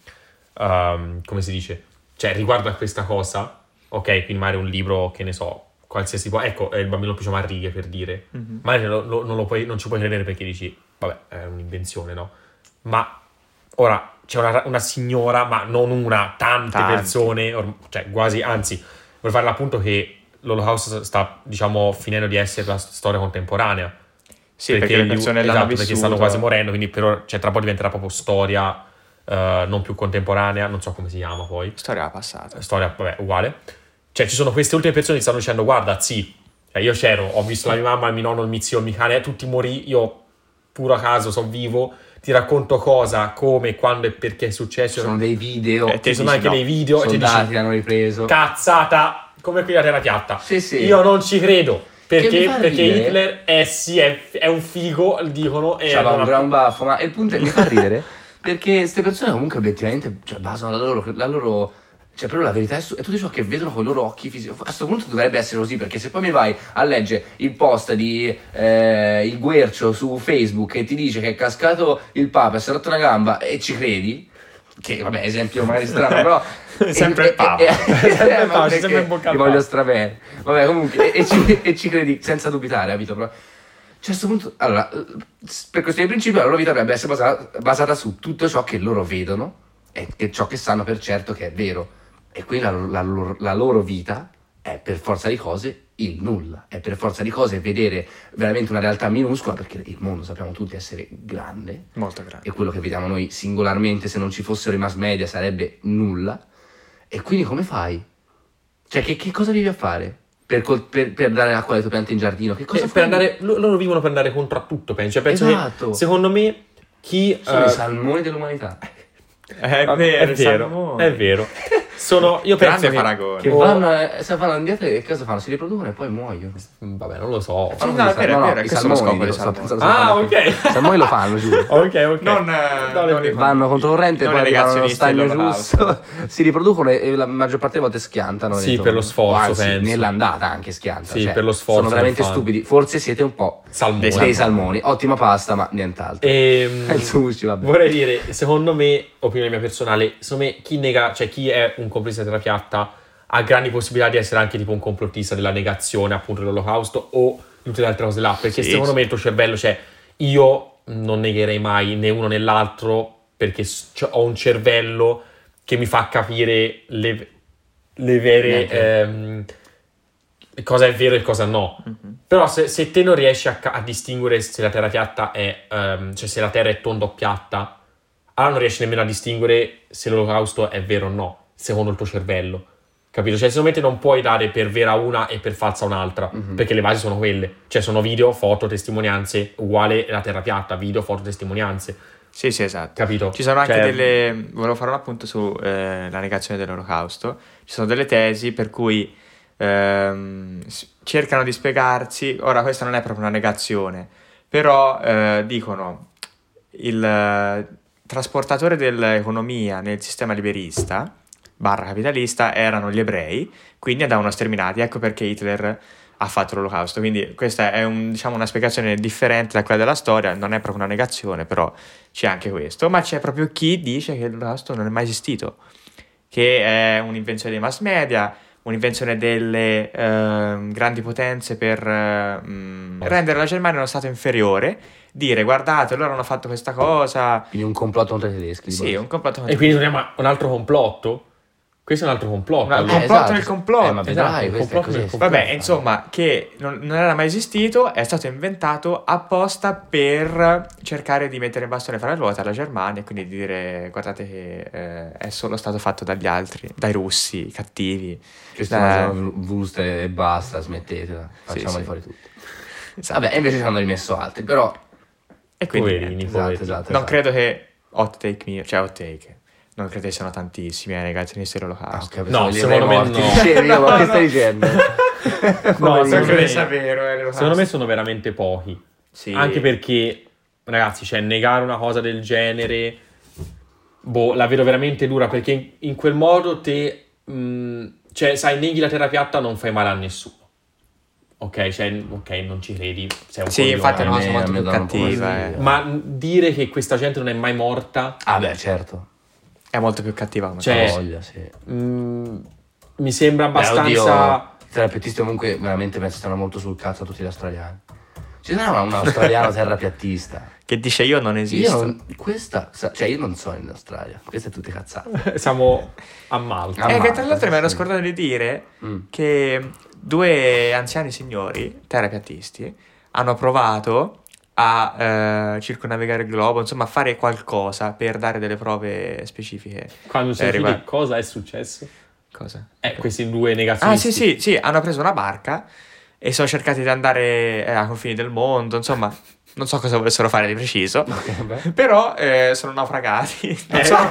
um, come si dice cioè riguardo a questa cosa ok quindi magari un libro che ne so qualsiasi tipo ecco è il bambino pigiama a righe per dire Mhm. magari lo- lo- non, lo puoi, non ci puoi credere perché dici vabbè è un'invenzione no ma ora c'è una, una signora ma non una tante Tanti. persone or- cioè quasi anzi vorrei fare l'appunto che l'olocausto sta diciamo finendo di essere la storia contemporanea Sì, perché, le gli- persone esatto, l'hanno perché stanno quasi morendo, quindi però, cioè, tra un po' diventerà proprio storia eh, non più contemporanea, non so come si chiama poi, Storia passata. storia, vabbè, uguale. Cioè, ci sono queste ultime persone che stanno dicendo, guarda, sì, cioè, io c'ero, ho visto la mia mamma, il mio nonno, il mio zio, il mio cane, tutti morì, io puro a caso sono vivo, ti racconto cosa, come, quando e perché è Ci successo. sono dei video. Eh, ci sono dici, anche no, dei video e ti Soldati dici, l'hanno ripreso. cazzata, come qui a terra piatta. Sì, sì. Io non ci credo. Perché, perché. Hitler è, sì, è, è un figo, dicono. C'aveva un gran baffo, ma il punto è che mi fa ridere perché queste persone comunque obiettivamente cioè, basano la loro, la loro cioè però la verità è, su- è tutto ciò che vedono con i loro occhi fisici. A questo punto dovrebbe essere così perché se poi mi vai a leggere il post di eh, il Guercio su Facebook e ti dice che è cascato il Papa e si è rotto una gamba e ci credi, che vabbè esempio magari strano però... Sempre il Papa. Sempre il ma Papa, sempre in bocca al Ti voglio strabene. Vabbè comunque e, ci, e ci credi senza dubitare, capito? Però, cioè, a questo punto, allora, eh, per questione di principio, la loro vita dovrebbe essere basata, basata su tutto ciò che loro vedono e che ciò che sanno per certo che è vero. E quindi la, la loro, la loro vita è per forza di cose il nulla, è per forza di cose vedere veramente una realtà minuscola, perché il mondo sappiamo tutti essere grande, Molto grande. e quello che vediamo noi singolarmente, se non ci fossero i mass media, sarebbe nulla. E quindi come fai? Cioè, che, che cosa vivi a fare? Per, col- per- per dare acqua alle tue piante in giardino? Che cosa Eh, fai? per andare, lo- loro vivono per andare contro a tutto, penso. Cioè, penso Esatto. che secondo me chi Sono eh, i salmoni dell'umanità. È vabbè, vero, è vero, Salmone. è vero. Sono, io penso Grande che, paragone. Che Oh. vanno, eh, se vanno indietro e cosa fanno? Si riproducono e poi muoiono. Mm, Vabbè, non lo so. Sì, no, Fanno è vero, no, è vero, i questo è lo salmoni, scopo dei sto salmoni. pensando Ah, salmoni. ok. I salmoni lo fanno, giuro. Ok, ok. Non, eh, No, non le- i- Vanno controcorrente, non poi i arrivano allo stagno dell'olocausto. giusto, si riproducono e e la maggior parte delle volte schiantano. Sì, dentro. per lo sforzo, Anzi, penso. Nell'andata anche schiantano. Sì, cioè, per lo sforzo Sono veramente che fanno. stupidi. Forse siete un po' Salmoni. dei salmoni. Ottima pasta, ma nient'altro. Ehm, Il sushi, vabbè. vorrei dire, secondo me, opinione mia personale, secondo me chi nega, cioè chi è un complottista della piatta ha grandi possibilità di essere anche tipo un complottista della negazione appunto dell'olocausto o di tutte le altre cose là, perché Sì, secondo me il tuo cervello, cioè io non negherei mai né uno né l'altro perché cioè, ho un cervello che mi fa capire le, le vere... Ehm, cosa è vero e cosa no. Però se, se te non riesci a, a distinguere se la terra piatta è, ehm, cioè se la terra è tonda o piatta, allora non riesci nemmeno a distinguere se l'olocausto è vero o no, secondo il tuo cervello. Capito? Cioè, secondo me te non puoi dare per vera una e per falsa un'altra, Mhm. perché le basi sono quelle. Cioè, sono video, foto, testimonianze, uguale la terra piatta, video, foto, testimonianze. Sì, sì, esatto. Capito? Ci sono anche Cioè, delle. Volevo fare un appunto sulla negazione dell'olocausto. Ci sono delle tesi per cui ehm, cercano di spiegarsi. Ora, questa non è proprio una negazione, però eh, dicono il eh, trasportatore dell'economia nel sistema liberista barra capitalista erano gli ebrei, quindi andavano sterminati. Ecco perché Hitler ha fatto l'olocausto. Quindi questa è un- diciamo, una spiegazione differente da quella della storia, non è proprio una negazione, però c'è anche questo. Ma c'è proprio chi dice che l'olocausto non è mai esistito, che è un'invenzione dei mass media, un'invenzione delle ehm, grandi potenze per ehm, rendere la Germania uno stato inferiore, dire guardate, loro hanno fatto questa cosa. Quindi un complotto contro i tedeschi. Sì, un complotto E quindi torniamo a un altro complotto? Questo è un altro complotto. Un altro allora. complotto nel complotto. Eh, vedrai, Esatto, questo è complotto nel complotto. Vabbè, insomma, che non, non era mai esistito, è stato inventato apposta per cercare di mettere in bastone fra le ruote alla Germania e quindi di dire guardate che eh, è solo stato fatto dagli altri, dai russi, cattivi. Questi Eh, sono vuste e basta, smettetela. Facciamoli sì. fuori tutti. esatto. Vabbè, invece ci hanno rimesso altri, però... E quindi Poverini, niente. Esatto, poverini. esatto. non esatto. credo che hot take mio, cioè hot take, non credo che siano tantissimi ai negazionisti Ah, dell'olocausto. ok, No, pensavo gli secondo me morti. no. Dicevi, io, ma che stai dicendo? No, secondo me- sapere, eh, Secondo me sono veramente pochi. Sì. Anche perché, ragazzi, cioè, negare una cosa del genere, boh, la vedo veramente dura perché in, in quel modo te, mh, cioè, sai, neghi la terra piatta non fai male a nessuno. Ok, cioè, ok, non ci credi, sei un Sì, coglione. infatti a cosa me- molto più cattiva. eh. Ma dire che questa gente non è mai morta, Ah beh, certo. È molto più cattiva come Cioè, cosa. Voglia, sì. mh, mi sembra Beh, abbastanza... oddio, i terapeutisti comunque veramente penso stanno molto sul cazzo a tutti gli australiani. Ci sarà un australiano terrapiattista. Che dice io non esisto. Io non, questa, cioè io non sono in Australia, queste tutte cazzate. Siamo a Malta. Ah, Eh, che tra l'altro mi ero scordato di dire Mm. che due anziani signori, terapiatisti, hanno provato a eh, circonnavigare il globo, insomma a fare qualcosa per dare delle prove specifiche. Quando si Eh, eh, riguardo- cosa è successo? Cosa? Eh, questi due Ah negazionisti. sì sì sì, hanno preso una barca e sono cercati di andare eh, ai confini del mondo, insomma non so cosa volessero fare di preciso, però eh, sono naufragati, non Eh. sono,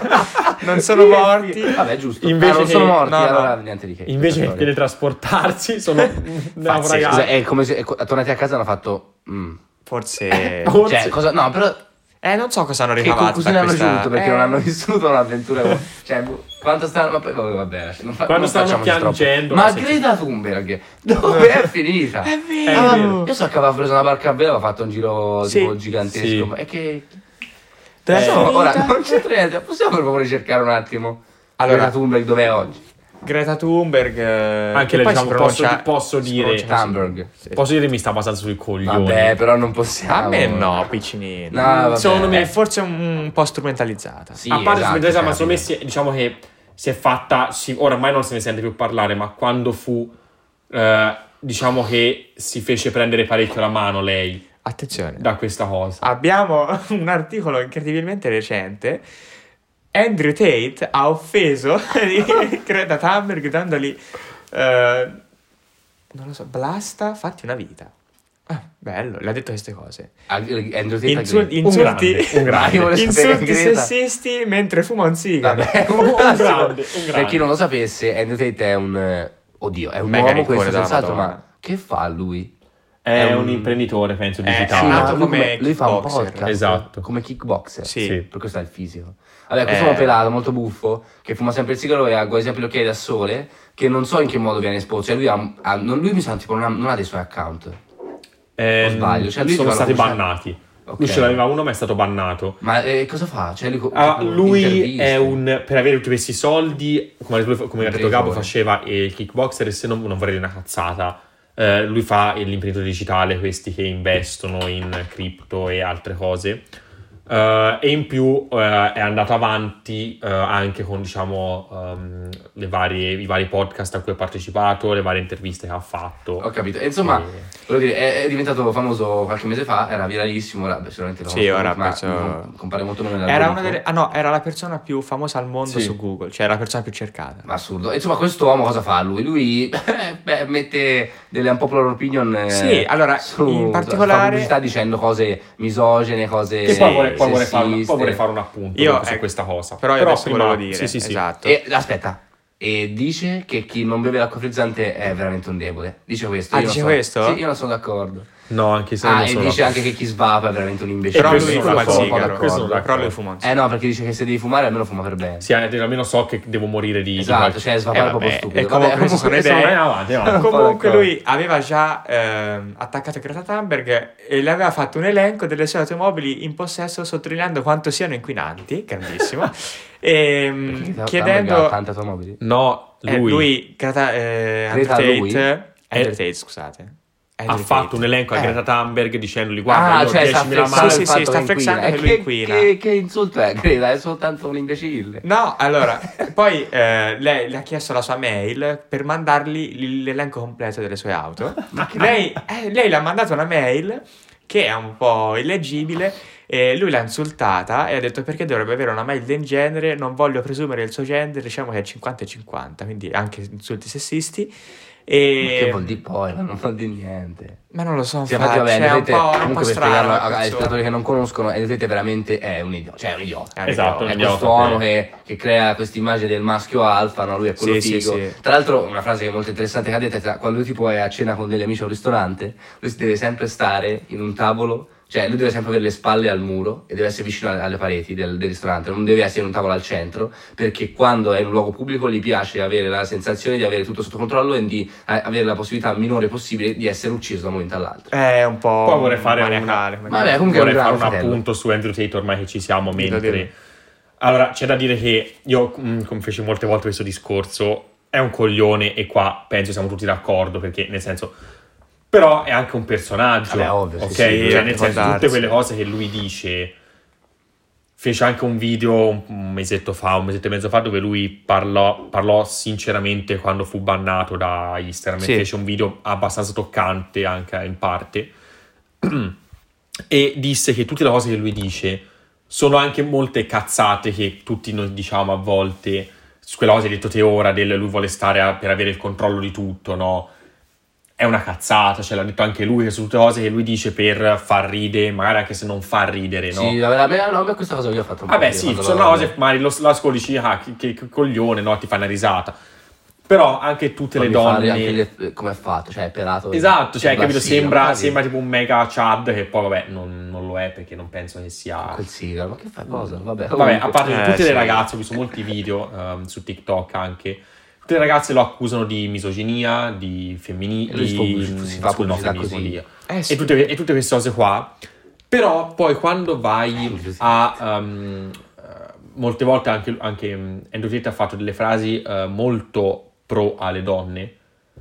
non sono morti. Vabbè, giusto. Invece Ah, non che- sono morti, no, no. allora niente di che. Invece che teletrasportarsi sono naufragati. Scusa, è come se tornati a casa hanno fatto... mm. Forse... Forse- Cioè, cosa... No, però... Eh, non so cosa hanno Che ricavato conclusione da hanno questa... giunto perché Eh, non hanno vissuto un'avventura cioè boh, quanto stanno ma poi vabbè, non fa- Quando non stanno piangendo, ma senti- Greta Thunberg dove è finita È È vero! vero. io so che aveva preso una barca a vela aveva fatto un giro Sì. tipo gigantesco Sì. ma è che Adesso, finita? ora non c'è niente possiamo proprio ricercare un attimo Allora- Greta Thunberg dov'è oggi Greta Thunberg... eh, Anche che lei, diciamo, posso- posso dire-. Thunberg Sì. Posso dire che mi sta abbastanza sui coglioni. vabbè però non possiamo A me no, piccinino. No. Secondo me- È forse un, un po' strumentalizzata. Sì, a parte esatto, esatto, ma secondo me si diciamo che si è fatta, si- ormai non se ne sente più parlare, ma quando fu, eh, diciamo che si fece prendere parecchio la mano lei Attenzione. da questa cosa. Abbiamo un articolo incredibilmente recente. Andrew Tate ha offeso Greta Thunberg dandogli... eh, non lo so, blasta, fatti una vita. Ah, bello, le ha detto queste cose. Andrew Tate Insul- insulti, grande, un grande. Volevo sapere insulti sessisti mentre fuma un sigaro. Vabbè, Un un grande, un grande. Per chi non lo sapesse, Andrew Tate è un... eh, Oddio, è un Mega uomo questo senz'altro, ma che fa lui? È È un un- imprenditore, penso, Eh, digitale. sì, nato lui, come lui fa un podcast Esatto. come kickboxer. Sì. Sì. Per questo ha il fisico. Vabbè, questo Eh. è uno pelato molto buffo che fuma sempre il sigaro e ha quasi sempre gli occhiali da sole. Che non so in che modo viene esposto. Cioè, lui, ha, ha- non, lui mi sa tipo non ha, non ha dei suoi account. Ehm, O sbaglio? Cioè, lui sono stati bannati. Ok. Lui ce l'aveva uno, ma è stato bannato. Ma eh, cosa fa? Cioè, lui, Ah, lui è un per avere tutti questi soldi, come ha detto, come ha detto Gabo, faceva il kickboxer e se non, non vorrei dire una cazzata. Eh, lui fa l'imprenditore digitale, questi che investono in cripto e altre cose. Eh, e in più eh, è andato avanti eh, anche con diciamo le varie- i vari podcast a cui ha partecipato, le varie interviste che ha fatto. Ho capito. E insomma, E- dire, è, è diventato famoso qualche mese fa, era viralissimo, ora beh, sicuramente lo Sì, ora ma penso- compare molto nome Era una delle... Ah no, era la persona più famosa al mondo Sì. su Google, cioè la persona più cercata. Ma assurdo. E insomma, quest'uomo cosa fa lui? Lui beh, mette delle unpopular opinion eh, Sì, allora, su- in fa particolare- pubblicità dicendo cose misogene, cose Che poi, poi, vorrei fare, sessiste. poi vorrei fare un appunto Io, su ecco, questa cosa. Però io adesso prima- volevo dire, sì, sì, sì. esatto. E aspetta, e dice che chi non beve l'acqua frizzante è veramente un debole. Dice questo. Ah, io non dice so- questo? Sì, io non sono d'accordo. No, anche se Ah, non e sono dice anche che chi svapa è veramente un imbecille. Però lui sono fuma il d'accordo, sigaro. Però lui fuma Eh no, perché dice che se devi fumare almeno fuma per bene. Sì, eh, almeno so che devo morire di... di Esatto, qualche- cioè svapare Eh, è proprio stupido. e comunque sono comunque, idee. Insomma, eh, avanti, avanti. Comunque lui aveva già ehm, attaccato Greta Thunberg e le aveva fatto un elenco delle sue automobili in possesso sottolineando quanto siano inquinanti, grandissimo, e ha chiedendo... tante automobili. No, eh, lui, lui, Greta, eh, Greta, Tate, lui? Andrew Tate, scusate. ha Andrew fatto Tate. un elenco a Eh. Greta Thunberg dicendogli guarda, Ah, io cioè sta 10.000 flexando mani. Sì, sì, fatto sta che flexando che E lui inquina. Che, che insulto è, Greta? È soltanto un imbecille. No, allora, poi eh, lei le ha chiesto la sua mail per mandargli l'elenco completo delle sue auto. lei, eh, lei le ha mandato una mail che è un po' illeggibile e lui l'ha insultata e ha detto perché dovrebbe avere una mail del genere, non voglio presumere il suo gender, diciamo che è 50 e 50, quindi anche insulti sessisti. E... Ma che vuol dire poi? Non vuol dire niente. Ma non lo so, Sì, infatti, vabbè, cioè, è un po', un po' comunque per spiegarlo la a- ai persona. spettatori che non conoscono, vedete veramente è un idiota. Cioè, è un idiota. È un Esatto, idiota. È questo uomo che, che crea questa immagine del maschio alfa, no? lui è quello Sì, sì, figo. sì. Tra l'altro, una frase che è molto interessante che ha detto è che quando lui tipo è a cena con degli amici a un ristorante, lui deve sempre stare in un tavolo, cioè lui deve sempre avere le spalle al muro e deve essere vicino alle, pareti del, del ristorante, non deve essere in un tavolo al centro, perché quando è in un luogo pubblico gli piace avere la sensazione di avere tutto sotto controllo e di eh, avere la possibilità minore possibile di essere ucciso da un momento all'altro. È un po' Poi vorrei fare maniacale. una-. Vabbè, comunque Vorrei fare un fratello. appunto su Andrew Tate ormai che ci siamo mentre... Allora, c'è da dire che io, mm, come feci molte volte questo discorso, è un coglione e qua penso siamo tutti d'accordo perché nel senso... Però è anche un personaggio, Vabbè, ovvio, sì, ok? sì, cioè, può nel senso, tutte quelle cose che lui dice... Fece anche un video un- mesetto fa, un mesetto e mezzo fa, dove lui parlò, parlò sinceramente quando fu bannato da Instagram. Sì. Fece un video abbastanza toccante anche in parte. e disse che tutte le cose che lui dice sono anche molte cazzate che tutti noi diciamo a volte su quella cosa che hai detto te ora del lui vuole stare a- per avere il controllo di tutto, no? È una cazzata, cioè l'ha detto anche lui, che sono tutte cose che lui dice per far ridere, magari anche se non fa ridere, no? Sì, vabbè, vabbè, no, questa cosa io ho fatto un po' Vabbè, ridere sì, sono lo- cose, magari lo, lo ascolti e dici, ah, che, che- che coglione, no? Ti fa una risata. Però anche tutte le Fammi fare donne... anche le- come è fatto, cioè è pelato. Esatto, cioè, sembra capito, sembra, sembra tipo un mega Chad che poi, vabbè, non, non lo è perché non penso che sia... Quel sigaro, ma che fai cosa? Vabbè, Vabbè, a parte che Eh, tutte sì. le ragazze, ho visto molti video ehm, su TikTok anche, tutte le ragazze lo accusano di misoginia, di di... femminismo, così. Dio. Eh, sì. e, tutte, e tutte queste cose qua. Però poi quando vai Eh, a... eh, molte volte anche, anche mm, Andrew Tate ha fatto delle frasi eh, molto pro alle donne,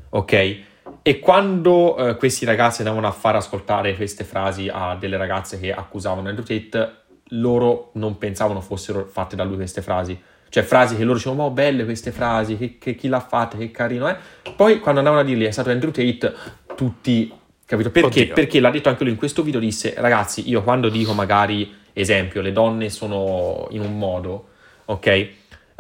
ok? E quando eh, questi ragazzi andavano a far ascoltare queste frasi a delle ragazze che accusavano Andrew Tate, loro non pensavano fossero fatte da lui queste frasi. Cioè frasi che loro dicevano, oh belle queste frasi, che, che- chi l'ha fatta, che carino è. Poi quando andavano a dirgli è stato Andrew Tate, tutti, capito? Perché? Oddio. Perché l'ha detto anche lui in questo video, disse, ragazzi, io quando dico magari, esempio, le donne sono in un modo, ok?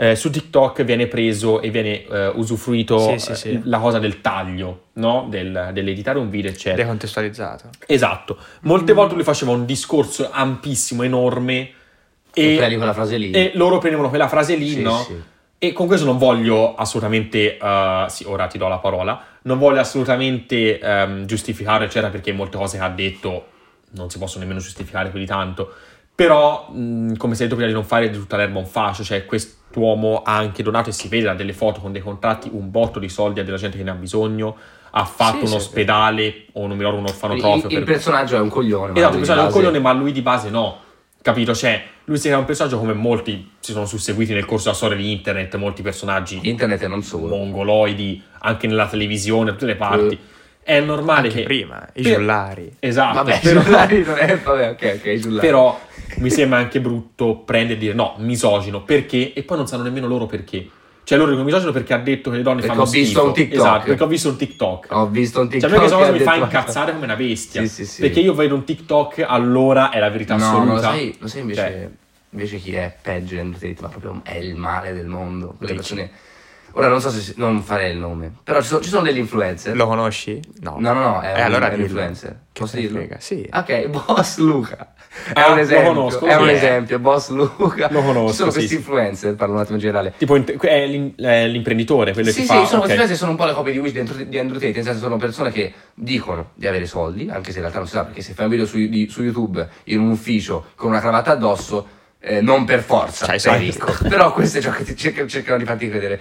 eh, su TikTok viene preso e viene eh, usufruito Sì, sì, eh, sì. la cosa del taglio, no? Del- dell'editare un video, eccetera. Decontestualizzato. Esatto. Molte volte lui faceva un discorso ampissimo, enorme E prendi quella frase lì. e loro prendevano quella frase lì, Sì, no? sì. E con questo non voglio assolutamente, eh, sì, ora ti do la parola, non voglio assolutamente ehm, giustificare, eccetera, perché molte cose che ha detto non si possono nemmeno giustificare più di tanto. Però, mh, come si è detto prima, di non fare di tutta l'erba un fascio, cioè quest'uomo ha anche donato e si vede da delle foto con dei contratti un botto di soldi a della gente che ne ha bisogno, ha fatto Sì, un sì, ospedale o non mi ricordo un Il, orfanotrofio il per personaggio è un coglione. Esatto, il personaggio è un base- coglione, ma lui di base no. Capito? Cioè, lui si crea un personaggio come molti si sono susseguiti nel corso della storia di internet, molti personaggi Internet e non solo. mongoloidi, anche nella televisione, da tutte le parti. È normale che... prima, i Per- giullari. Esatto, Vabbè, però, i cellulari non è... Vabbè, ok, ok, i cellulari. però mi sembra anche brutto prendere e dire no, misogino, perché? E poi non sanno nemmeno loro perché. Cioè loro dicono misogino perché ha detto che le donne Perché fanno ho visto schifo. un TikTok. Esatto, perché ho visto un TikTok. Ho visto un Cioè, TikTok. a me questa cosa mi fa incazzare come una bestia. Sì, sì, sì. Perché io vedo un TikTok, allora è la verità No, assoluta. no, lo sai, lo sai invece, Cioè, invece chi è peggio ma proprio è il male del mondo. Quelle persone... Ora non so se... si- non farei il nome. Però ci sono, ci sono degli influencer. Lo conosci? No. No, no, no, è, Eh, un, allora è un influencer. Che Posso dirlo? frega, sì. Ok, Boss Luca. È Ah, un lo esempio. conosco, è sì. un esempio, Boss Luca. Lo conosco, Ci sono sì, questi sì. influencer, parlo un attimo in generale. Tipo, è, l'im- è l'imprenditore, quello Sì, che sì, fa... sono ok. questi influencer sono un po' le copie di Wish di Andrew, di Andrew Tate, nel senso sono persone che dicono di avere soldi, anche se in realtà non si sa, perché se fai un video su, di- su YouTube in un ufficio con una cravatta addosso, eh, non per forza C'hai sei ricco. Però questo è ciò che ti cercano, cercano di farti credere.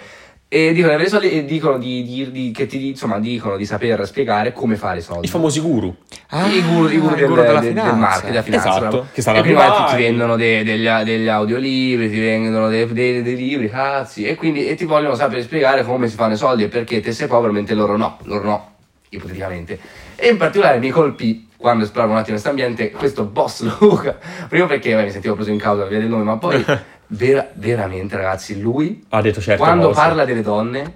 E dicono e dicono di, di- di- che ti, insomma, dicono di saper spiegare come fare i soldi. I famosi guru. I guru, i guru Ah, il del, guru della del- del finanza. marketing, della finanza. Esatto, che stanno e a quindi dire, magari ti vendono dei- degli, degli audiolibri, ti vendono dei, dei- dei libri, cazzi, e quindi e ti vogliono sapere spiegare come si fanno i soldi e perché te sei povero mentre loro no, loro no, ipoteticamente. E in particolare mi colpì quando esploravo un attimo questo ambiente questo boss Luca, prima perché beh, mi sentivo preso in causa via del nome, ma poi vera- veramente ragazzi, lui Ha detto certe quando cose. parla delle donne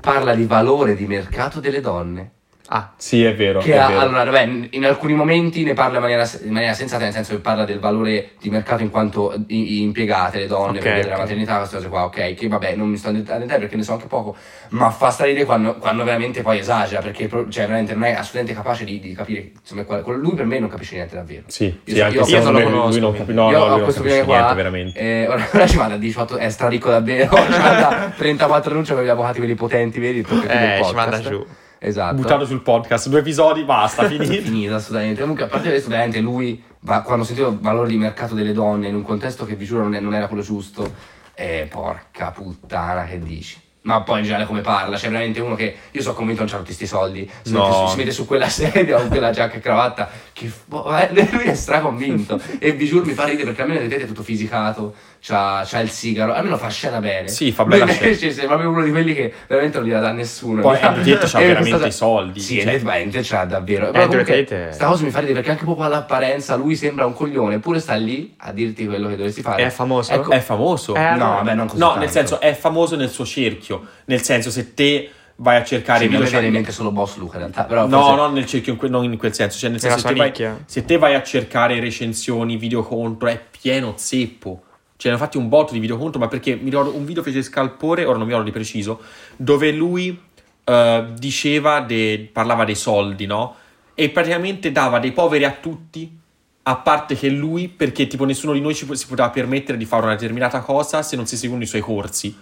parla di valore di mercato delle donne. Ah, Sì, è vero, Che è ha- vero. allora, beh, in alcuni momenti ne parla in maniera, in maniera sensata, nel senso che parla del valore di mercato in quanto i- impiegate, le donne, Ok, perché della maternità, queste cose qua, ok, che vabbè, non mi sto a dettare perché ne so anche poco, ma fa strarire quando, quando veramente poi esagera, perché cioè, veramente non è assolutamente capace di, di capire, insomma, qual- quel- lui per me non capisce niente davvero. Sì, Io sì, io- io secondo non lo lui conosco, non capisce, no, Io no, ho lui non questo capisce video qua, niente, veramente. eh, ora, ora ci manda 18, è straricco davvero, ci manda 34 annunci per gli avvocati quelli potenti, vedi? eh, ci manda giù. Esatto. Buttato sul podcast, due episodi, basta, finito. finita assolutamente. Comunque, a parte questo, veramente lui, va- quando sentivo il valore di mercato delle donne in un contesto che vi giuro non, è- non era quello giusto, eh, porca puttana, che dici? Ma poi in generale come parla, c'è veramente uno che io sono convinto non c'ha tutti sti soldi, si, No. mette su, si mette su quella sedia con quella giacca e cravatta, che f- eh, lui è straconvinto e vi giuro mi fa ridere perché almeno vedete è tutto fisicato, c'ha, c'ha il sigaro, almeno fa scena bene. Sì, fa Lui bella invece scena. sei proprio uno di quelli che veramente non gliela dà nessuno. Poi fa- Andrew Tate c'ha veramente questa- i soldi, Sì, cioè- veramente c'ha davvero. Andrew comunque, Tate è- sta cosa mi fa ridere perché anche proprio all'apparenza lui sembra un coglione, eppure sta lì a dirti quello che dovresti fare. È famoso? Ecco, È famoso. Eh, no, vabbè, non così No, tanto. nel senso è famoso nel suo cerchio. Nel senso, se te vai a cercare sì, mi video. viene in cioè- mente solo Boss Luca in realtà, però No, forse- non nel cerchio, in que- non in quel senso. Cioè, nel senso, se te, vai, se te vai a cercare recensioni, video contro, è pieno zeppo. Ce ne hanno fatti un botto di video contro, ma perché mi ricordo un video fece Scalpore, ora non mi ricordo di preciso, dove lui eh, diceva, de- parlava dei soldi, no? E praticamente dava dei poveri a tutti, a parte che lui, perché tipo nessuno di noi ci, po- si poteva permettere di fare una determinata cosa se non si seguivano i suoi corsi.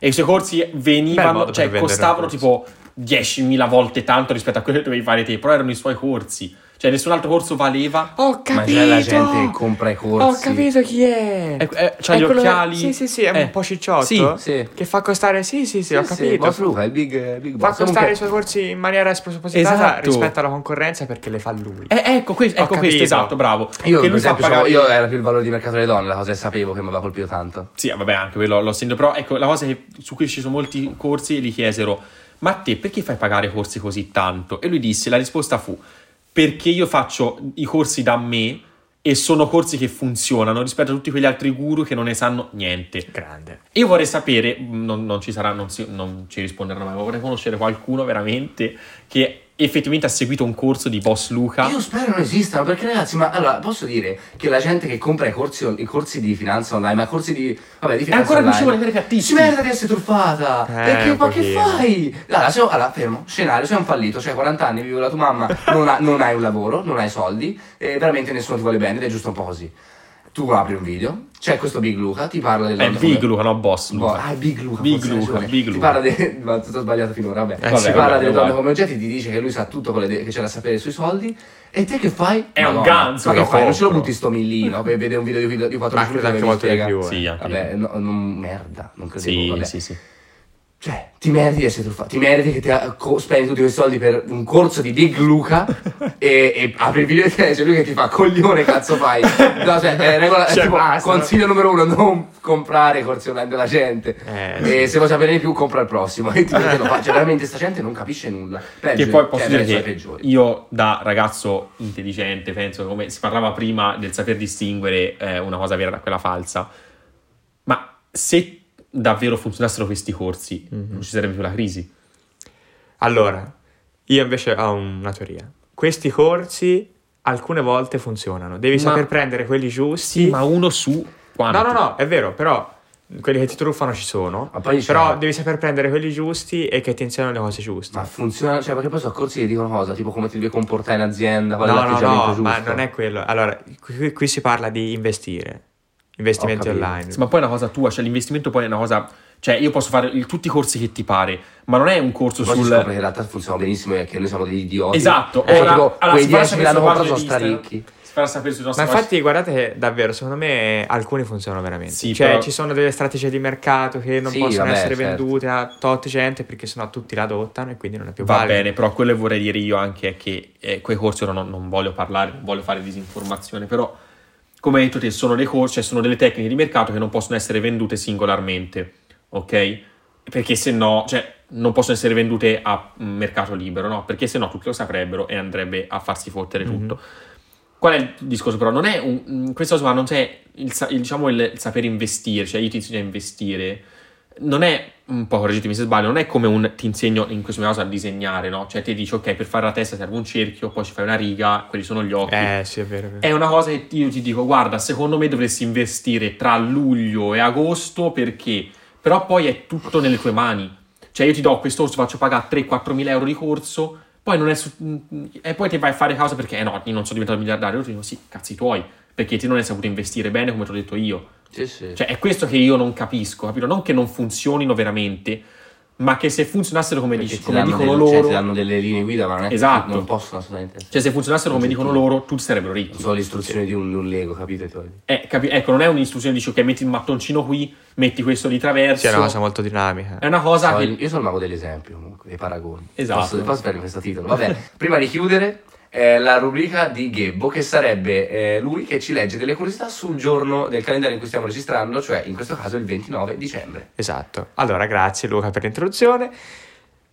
E i suoi corsi venivano, cioè costavano tipo 10.000 volte tanto rispetto a quello che dovevi fare te, però erano i suoi corsi. Cioè nessun altro corso valeva. Ho Ma già la gente che compra i corsi. Ho capito chi è. Eh, eh, c'ha È gli occhiali. Sì, sì, sì, è Eh, un po' cicciotto. sì, sì. Che fa costare. Sì, sì, sì, ho Sì, sì, capito. Boss Luca, il big, big Fa boss. costare Comunque- i suoi corsi in maniera spropositata Esatto. rispetto alla concorrenza perché le fa lui. Eh, ecco, que- Ho ecco questo, capito. esatto, bravo. Io, che per lui fa esempio, pagare... io era più il valore di mercato delle donne, la cosa che sapevo che mi aveva colpito tanto. Sì, vabbè, anche quello l'ho sentito, però ecco, la cosa che- su cui ci sono molti corsi e gli chiesero, ma a te perché fai pagare corsi così tanto? E lui disse, la risposta fu, perché io faccio i corsi da me e sono corsi che funzionano rispetto a tutti quegli altri guru che non ne sanno niente. Grande. Io vorrei sapere, non, non ci sarà, non, si- non ci risponderanno mai, ma vorrei conoscere qualcuno veramente che effettivamente ha seguito un corso di Boss Luca. Io spero non esistano, perché ragazzi, ma allora posso dire che la gente che compra i corsi, i corsi di finanza online, ma corsi di. Vabbè, di È finanza ancora più online. scemo di cattivi. Si merita di essere truffata! Eh, perché ma che fai? Allora, se- allora, fermo, scenario, sei un fallito, cioè 40 anni, vivi con la tua mamma, non, ha- non hai un lavoro, non hai soldi, e veramente nessuno ti vuole bene ed è giusto un po' così. Tu apri un video, c'è questo Big Luca, ti parla del È Big Luca, no Boss Luca. ah, Big Luca. Big Luca. Big Ti Luca. parla di... Ma tutto sbagliato finora, vabbè. Eh, Ti sì, parla vabbè, delle donne come oggetti, ti dice che lui sa tutto quello de- che c'è da sapere sui soldi. E te che fai? È un Madonna, ganzo, Ma che fai? Non ce lo butti sto millino per vedere un video di, di 4 Ma minuti dove mi spiega. più. eh. Sì, anche Vabbè, no, non- merda, non credevo. Sì, vabbè. sì, sì. Cioè, ti meriti di essere truffato, ti meriti che ti co- spendi tutti quei soldi per un corso di Big Luca e, e apri il video e c'è lui che ti fa coglione cazzo fai. No, cioè, è regola, Cioè, tipo, basta. consiglio numero uno, non comprare corsi online della gente. Eh, e se vuoi sapere di più, compra il prossimo. E ti te lo fa. Cioè, veramente sta gente non capisce nulla. Peggio, Che poi posso cioè, dire che io da ragazzo intelligente penso come si parlava prima del saper distinguere eh, una cosa vera da quella falsa ma se davvero funzionassero questi corsi Mhm. non ci sarebbe più la crisi Allora, io invece ho una teoria. Questi corsi alcune volte funzionano. Devi Ma- saper prendere quelli giusti. ma uno su quanti? No, no, no, è vero, però quelli che ti truffano ci sono. Però devi saper prendere quelli giusti e che ti insegnano le cose giuste. Ma funziona, cioè, perché poi sono corsi che dicono cosa? Tipo come ti devi comportare in azienda, qual è no, no, l'atteggiamento no, giusto. ma non è quello. Allora, qui, qui si parla di investire. Investimenti online. Sì, ma poi è una cosa tua cioè l'investimento poi è una cosa cioè io posso fare il- tutti i corsi che ti pare ma non è un corso Poi sul scopre che in realtà funziona benissimo e che noi siamo degli idioti. esatto Eh, ora, tipo, allora, quei si farà 10 che sapere l'hanno comprato sono straricchi. si farà sapere sui Ma infatti, guardate che davvero, secondo me alcuni funzionano veramente. Sì, cioè, però- ci sono delle strategie di mercato che non Sì, possono vabbè, essere certo. vendute a tot gente perché sennò tutti la adottano e quindi non è più Va valido. bene, però quello che vorrei dire io anche è che eh, quei corsi ora non, non voglio parlare, non voglio fare disinformazione, però come hai detto te, sono dei corsi, cioè sono delle tecniche di mercato che non possono essere vendute singolarmente, ok? Perché se no, cioè, non possono essere vendute a mercato libero, no? Perché se no tutti lo saprebbero e andrebbe a farsi fottere Mhm. tutto. Qual è il discorso però? Non è un, questa cosa qua non c'è il, il, diciamo il, il saper investire, cioè io ti insegno a investire, non è un po' correggetemi se sbaglio, non è come un ti insegno in questo caso a disegnare, no? Cioè ti dici ok, per fare la testa serve un cerchio, poi ci fai una riga, quelli sono gli occhi. Eh, sì, è vero. È vero. È una cosa che io ti dico, guarda, secondo me dovresti investire tra luglio e agosto perché, però poi è tutto nelle tue mani. Cioè io ti do questo corso, faccio pagare 3-4 mila euro di corso, poi non è su- e poi ti vai a fare causa perché, eh no, io non sono diventato miliardario, io ti dico sì, cazzi tuoi, perché te non hai saputo investire bene come ti ho detto io. Sì, sì. Cioè è questo che io non capisco, capito? Non che non funzionino veramente, ma che se funzionassero come, dici- come dicono delle- cioè, loro... ti danno delle linee guida, ma non è che Esatto. non possono assolutamente. Cioè se funzionassero come dicono loro, tutti sarebbero ricchi. Non sono le istruzioni di un, di un Lego, dire. Eh, capi- ecco, non è un'istruzione, dici ok, metti il mattoncino qui, metti questo di traverso. Sì, è una cosa molto dinamica. È una cosa So, che... io sono il mago degli esempi comunque, dei paragoni. Esatto. Posso, posso fare questo titolo? Vabbè, prima di chiudere, eh, la rubrica di Gebbo, che sarebbe eh, lui che ci legge delle curiosità sul giorno del calendario in cui stiamo registrando, cioè in questo caso il 29 dicembre. Esatto. Allora, grazie Luca per l'introduzione.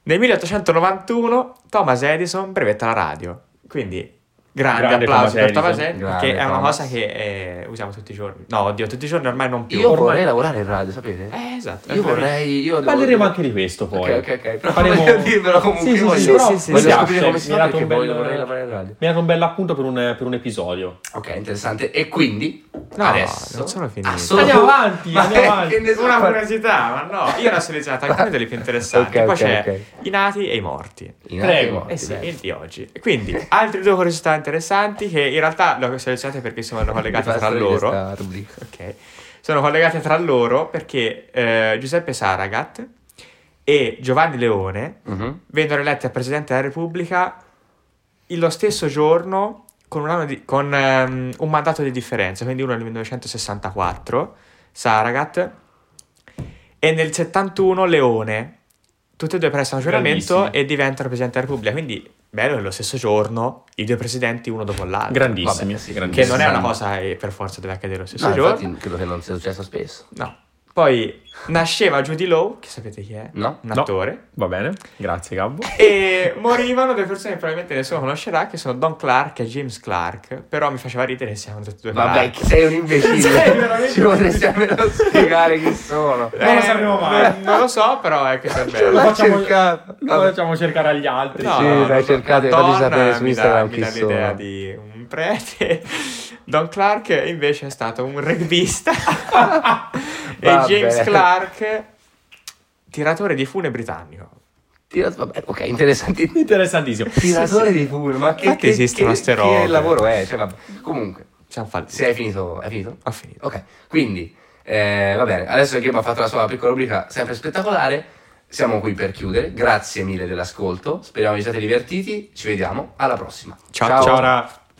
Nel 1891 Thomas Edison brevetta la radio. Quindi, grande, Grande applauso per Grande perché è una cosa che eh, usiamo tutti i giorni. No, oddio, tutti i giorni ormai non più. Io Ormai- vorrei lavorare in radio, sapete? Eh, esatto. io vorrei... Io devo- Parleremo anche di questo poi. Ok, ok, ok. Però Faremo- voglio dirvelo comunque. Sì, sì, voglio, sì, però sì, sì, voglio mi scoprire piace, come si fa perché un voglio bel- vorrei lavorare in radio. Mi ha dato un bel appunto per un, per un episodio. Ok, interessante. E quindi No, adesso non sono finiti. Ah, solo- Andiamo avanti, Ma andiamo avanti. Una curiosità, ma no, io ne ho selezionato alcune delle più interessanti. Poi c'è i nati e i morti. Prego. Eh sì, il di oggi. Quindi, altre due curiosità interessanti che in realtà le ho selezionate perché sono collegate tra loro. Ok. Sono collegate tra loro perché eh, Giuseppe Saragat e Giovanni Leone Mhm. vennero eletti a Presidente della Repubblica lo stesso giorno con, un, anno di- con ehm, un mandato di differenza, quindi uno nel 1964, Saragat, e nel 71 Leone. Tutti e due prestano giuramento e diventano Presidente della Repubblica, quindi bello che lo stesso giorno i due presidenti uno dopo l'altro. Grandissimi. Vabbè, sì, Che grandissimi. non è una cosa che per forza deve accadere lo stesso No, giorno. infatti credo che non sia successo spesso. No. Poi nasceva Judy Law, che sapete chi è? No? Un No. attore. Va bene, grazie Gabbo. E morivano delle persone che probabilmente nessuno conoscerà, che sono Don Clark e James Clark. Però mi faceva ridere che siamo tutti e due Vabbè, Clark. sei un imbecille. Sei veramente Ci potresti almeno spiegare chi sono. Non lo sapremo mai. Non, lo so, però è che è bello. L'ha facciamo-. Lo facciamo cercare agli altri. No, Sì, no, dai, no, cercate, donna sapere su mi Instagram dà, chi mi dà l'idea sono. di un prete. Don Clark invece è stato un rugbista. e. James Clark, tiratore di fune britannico. Tira- Vabbè, ok, interessante. Interessantissimo. Tiratore di fumo, ma che, che, esistono che, che lavoro è? Cioè, vabbè. Comunque, Siamo falliti. se hai finito, hai finito? Ho finito. Ok, quindi eh, va bene, adesso che abbiamo fatto la sua piccola rubrica sempre spettacolare, siamo qui per chiudere. Grazie mille dell'ascolto, speriamo vi siate divertiti, ci vediamo alla prossima. Ciao. Ciao, Ra.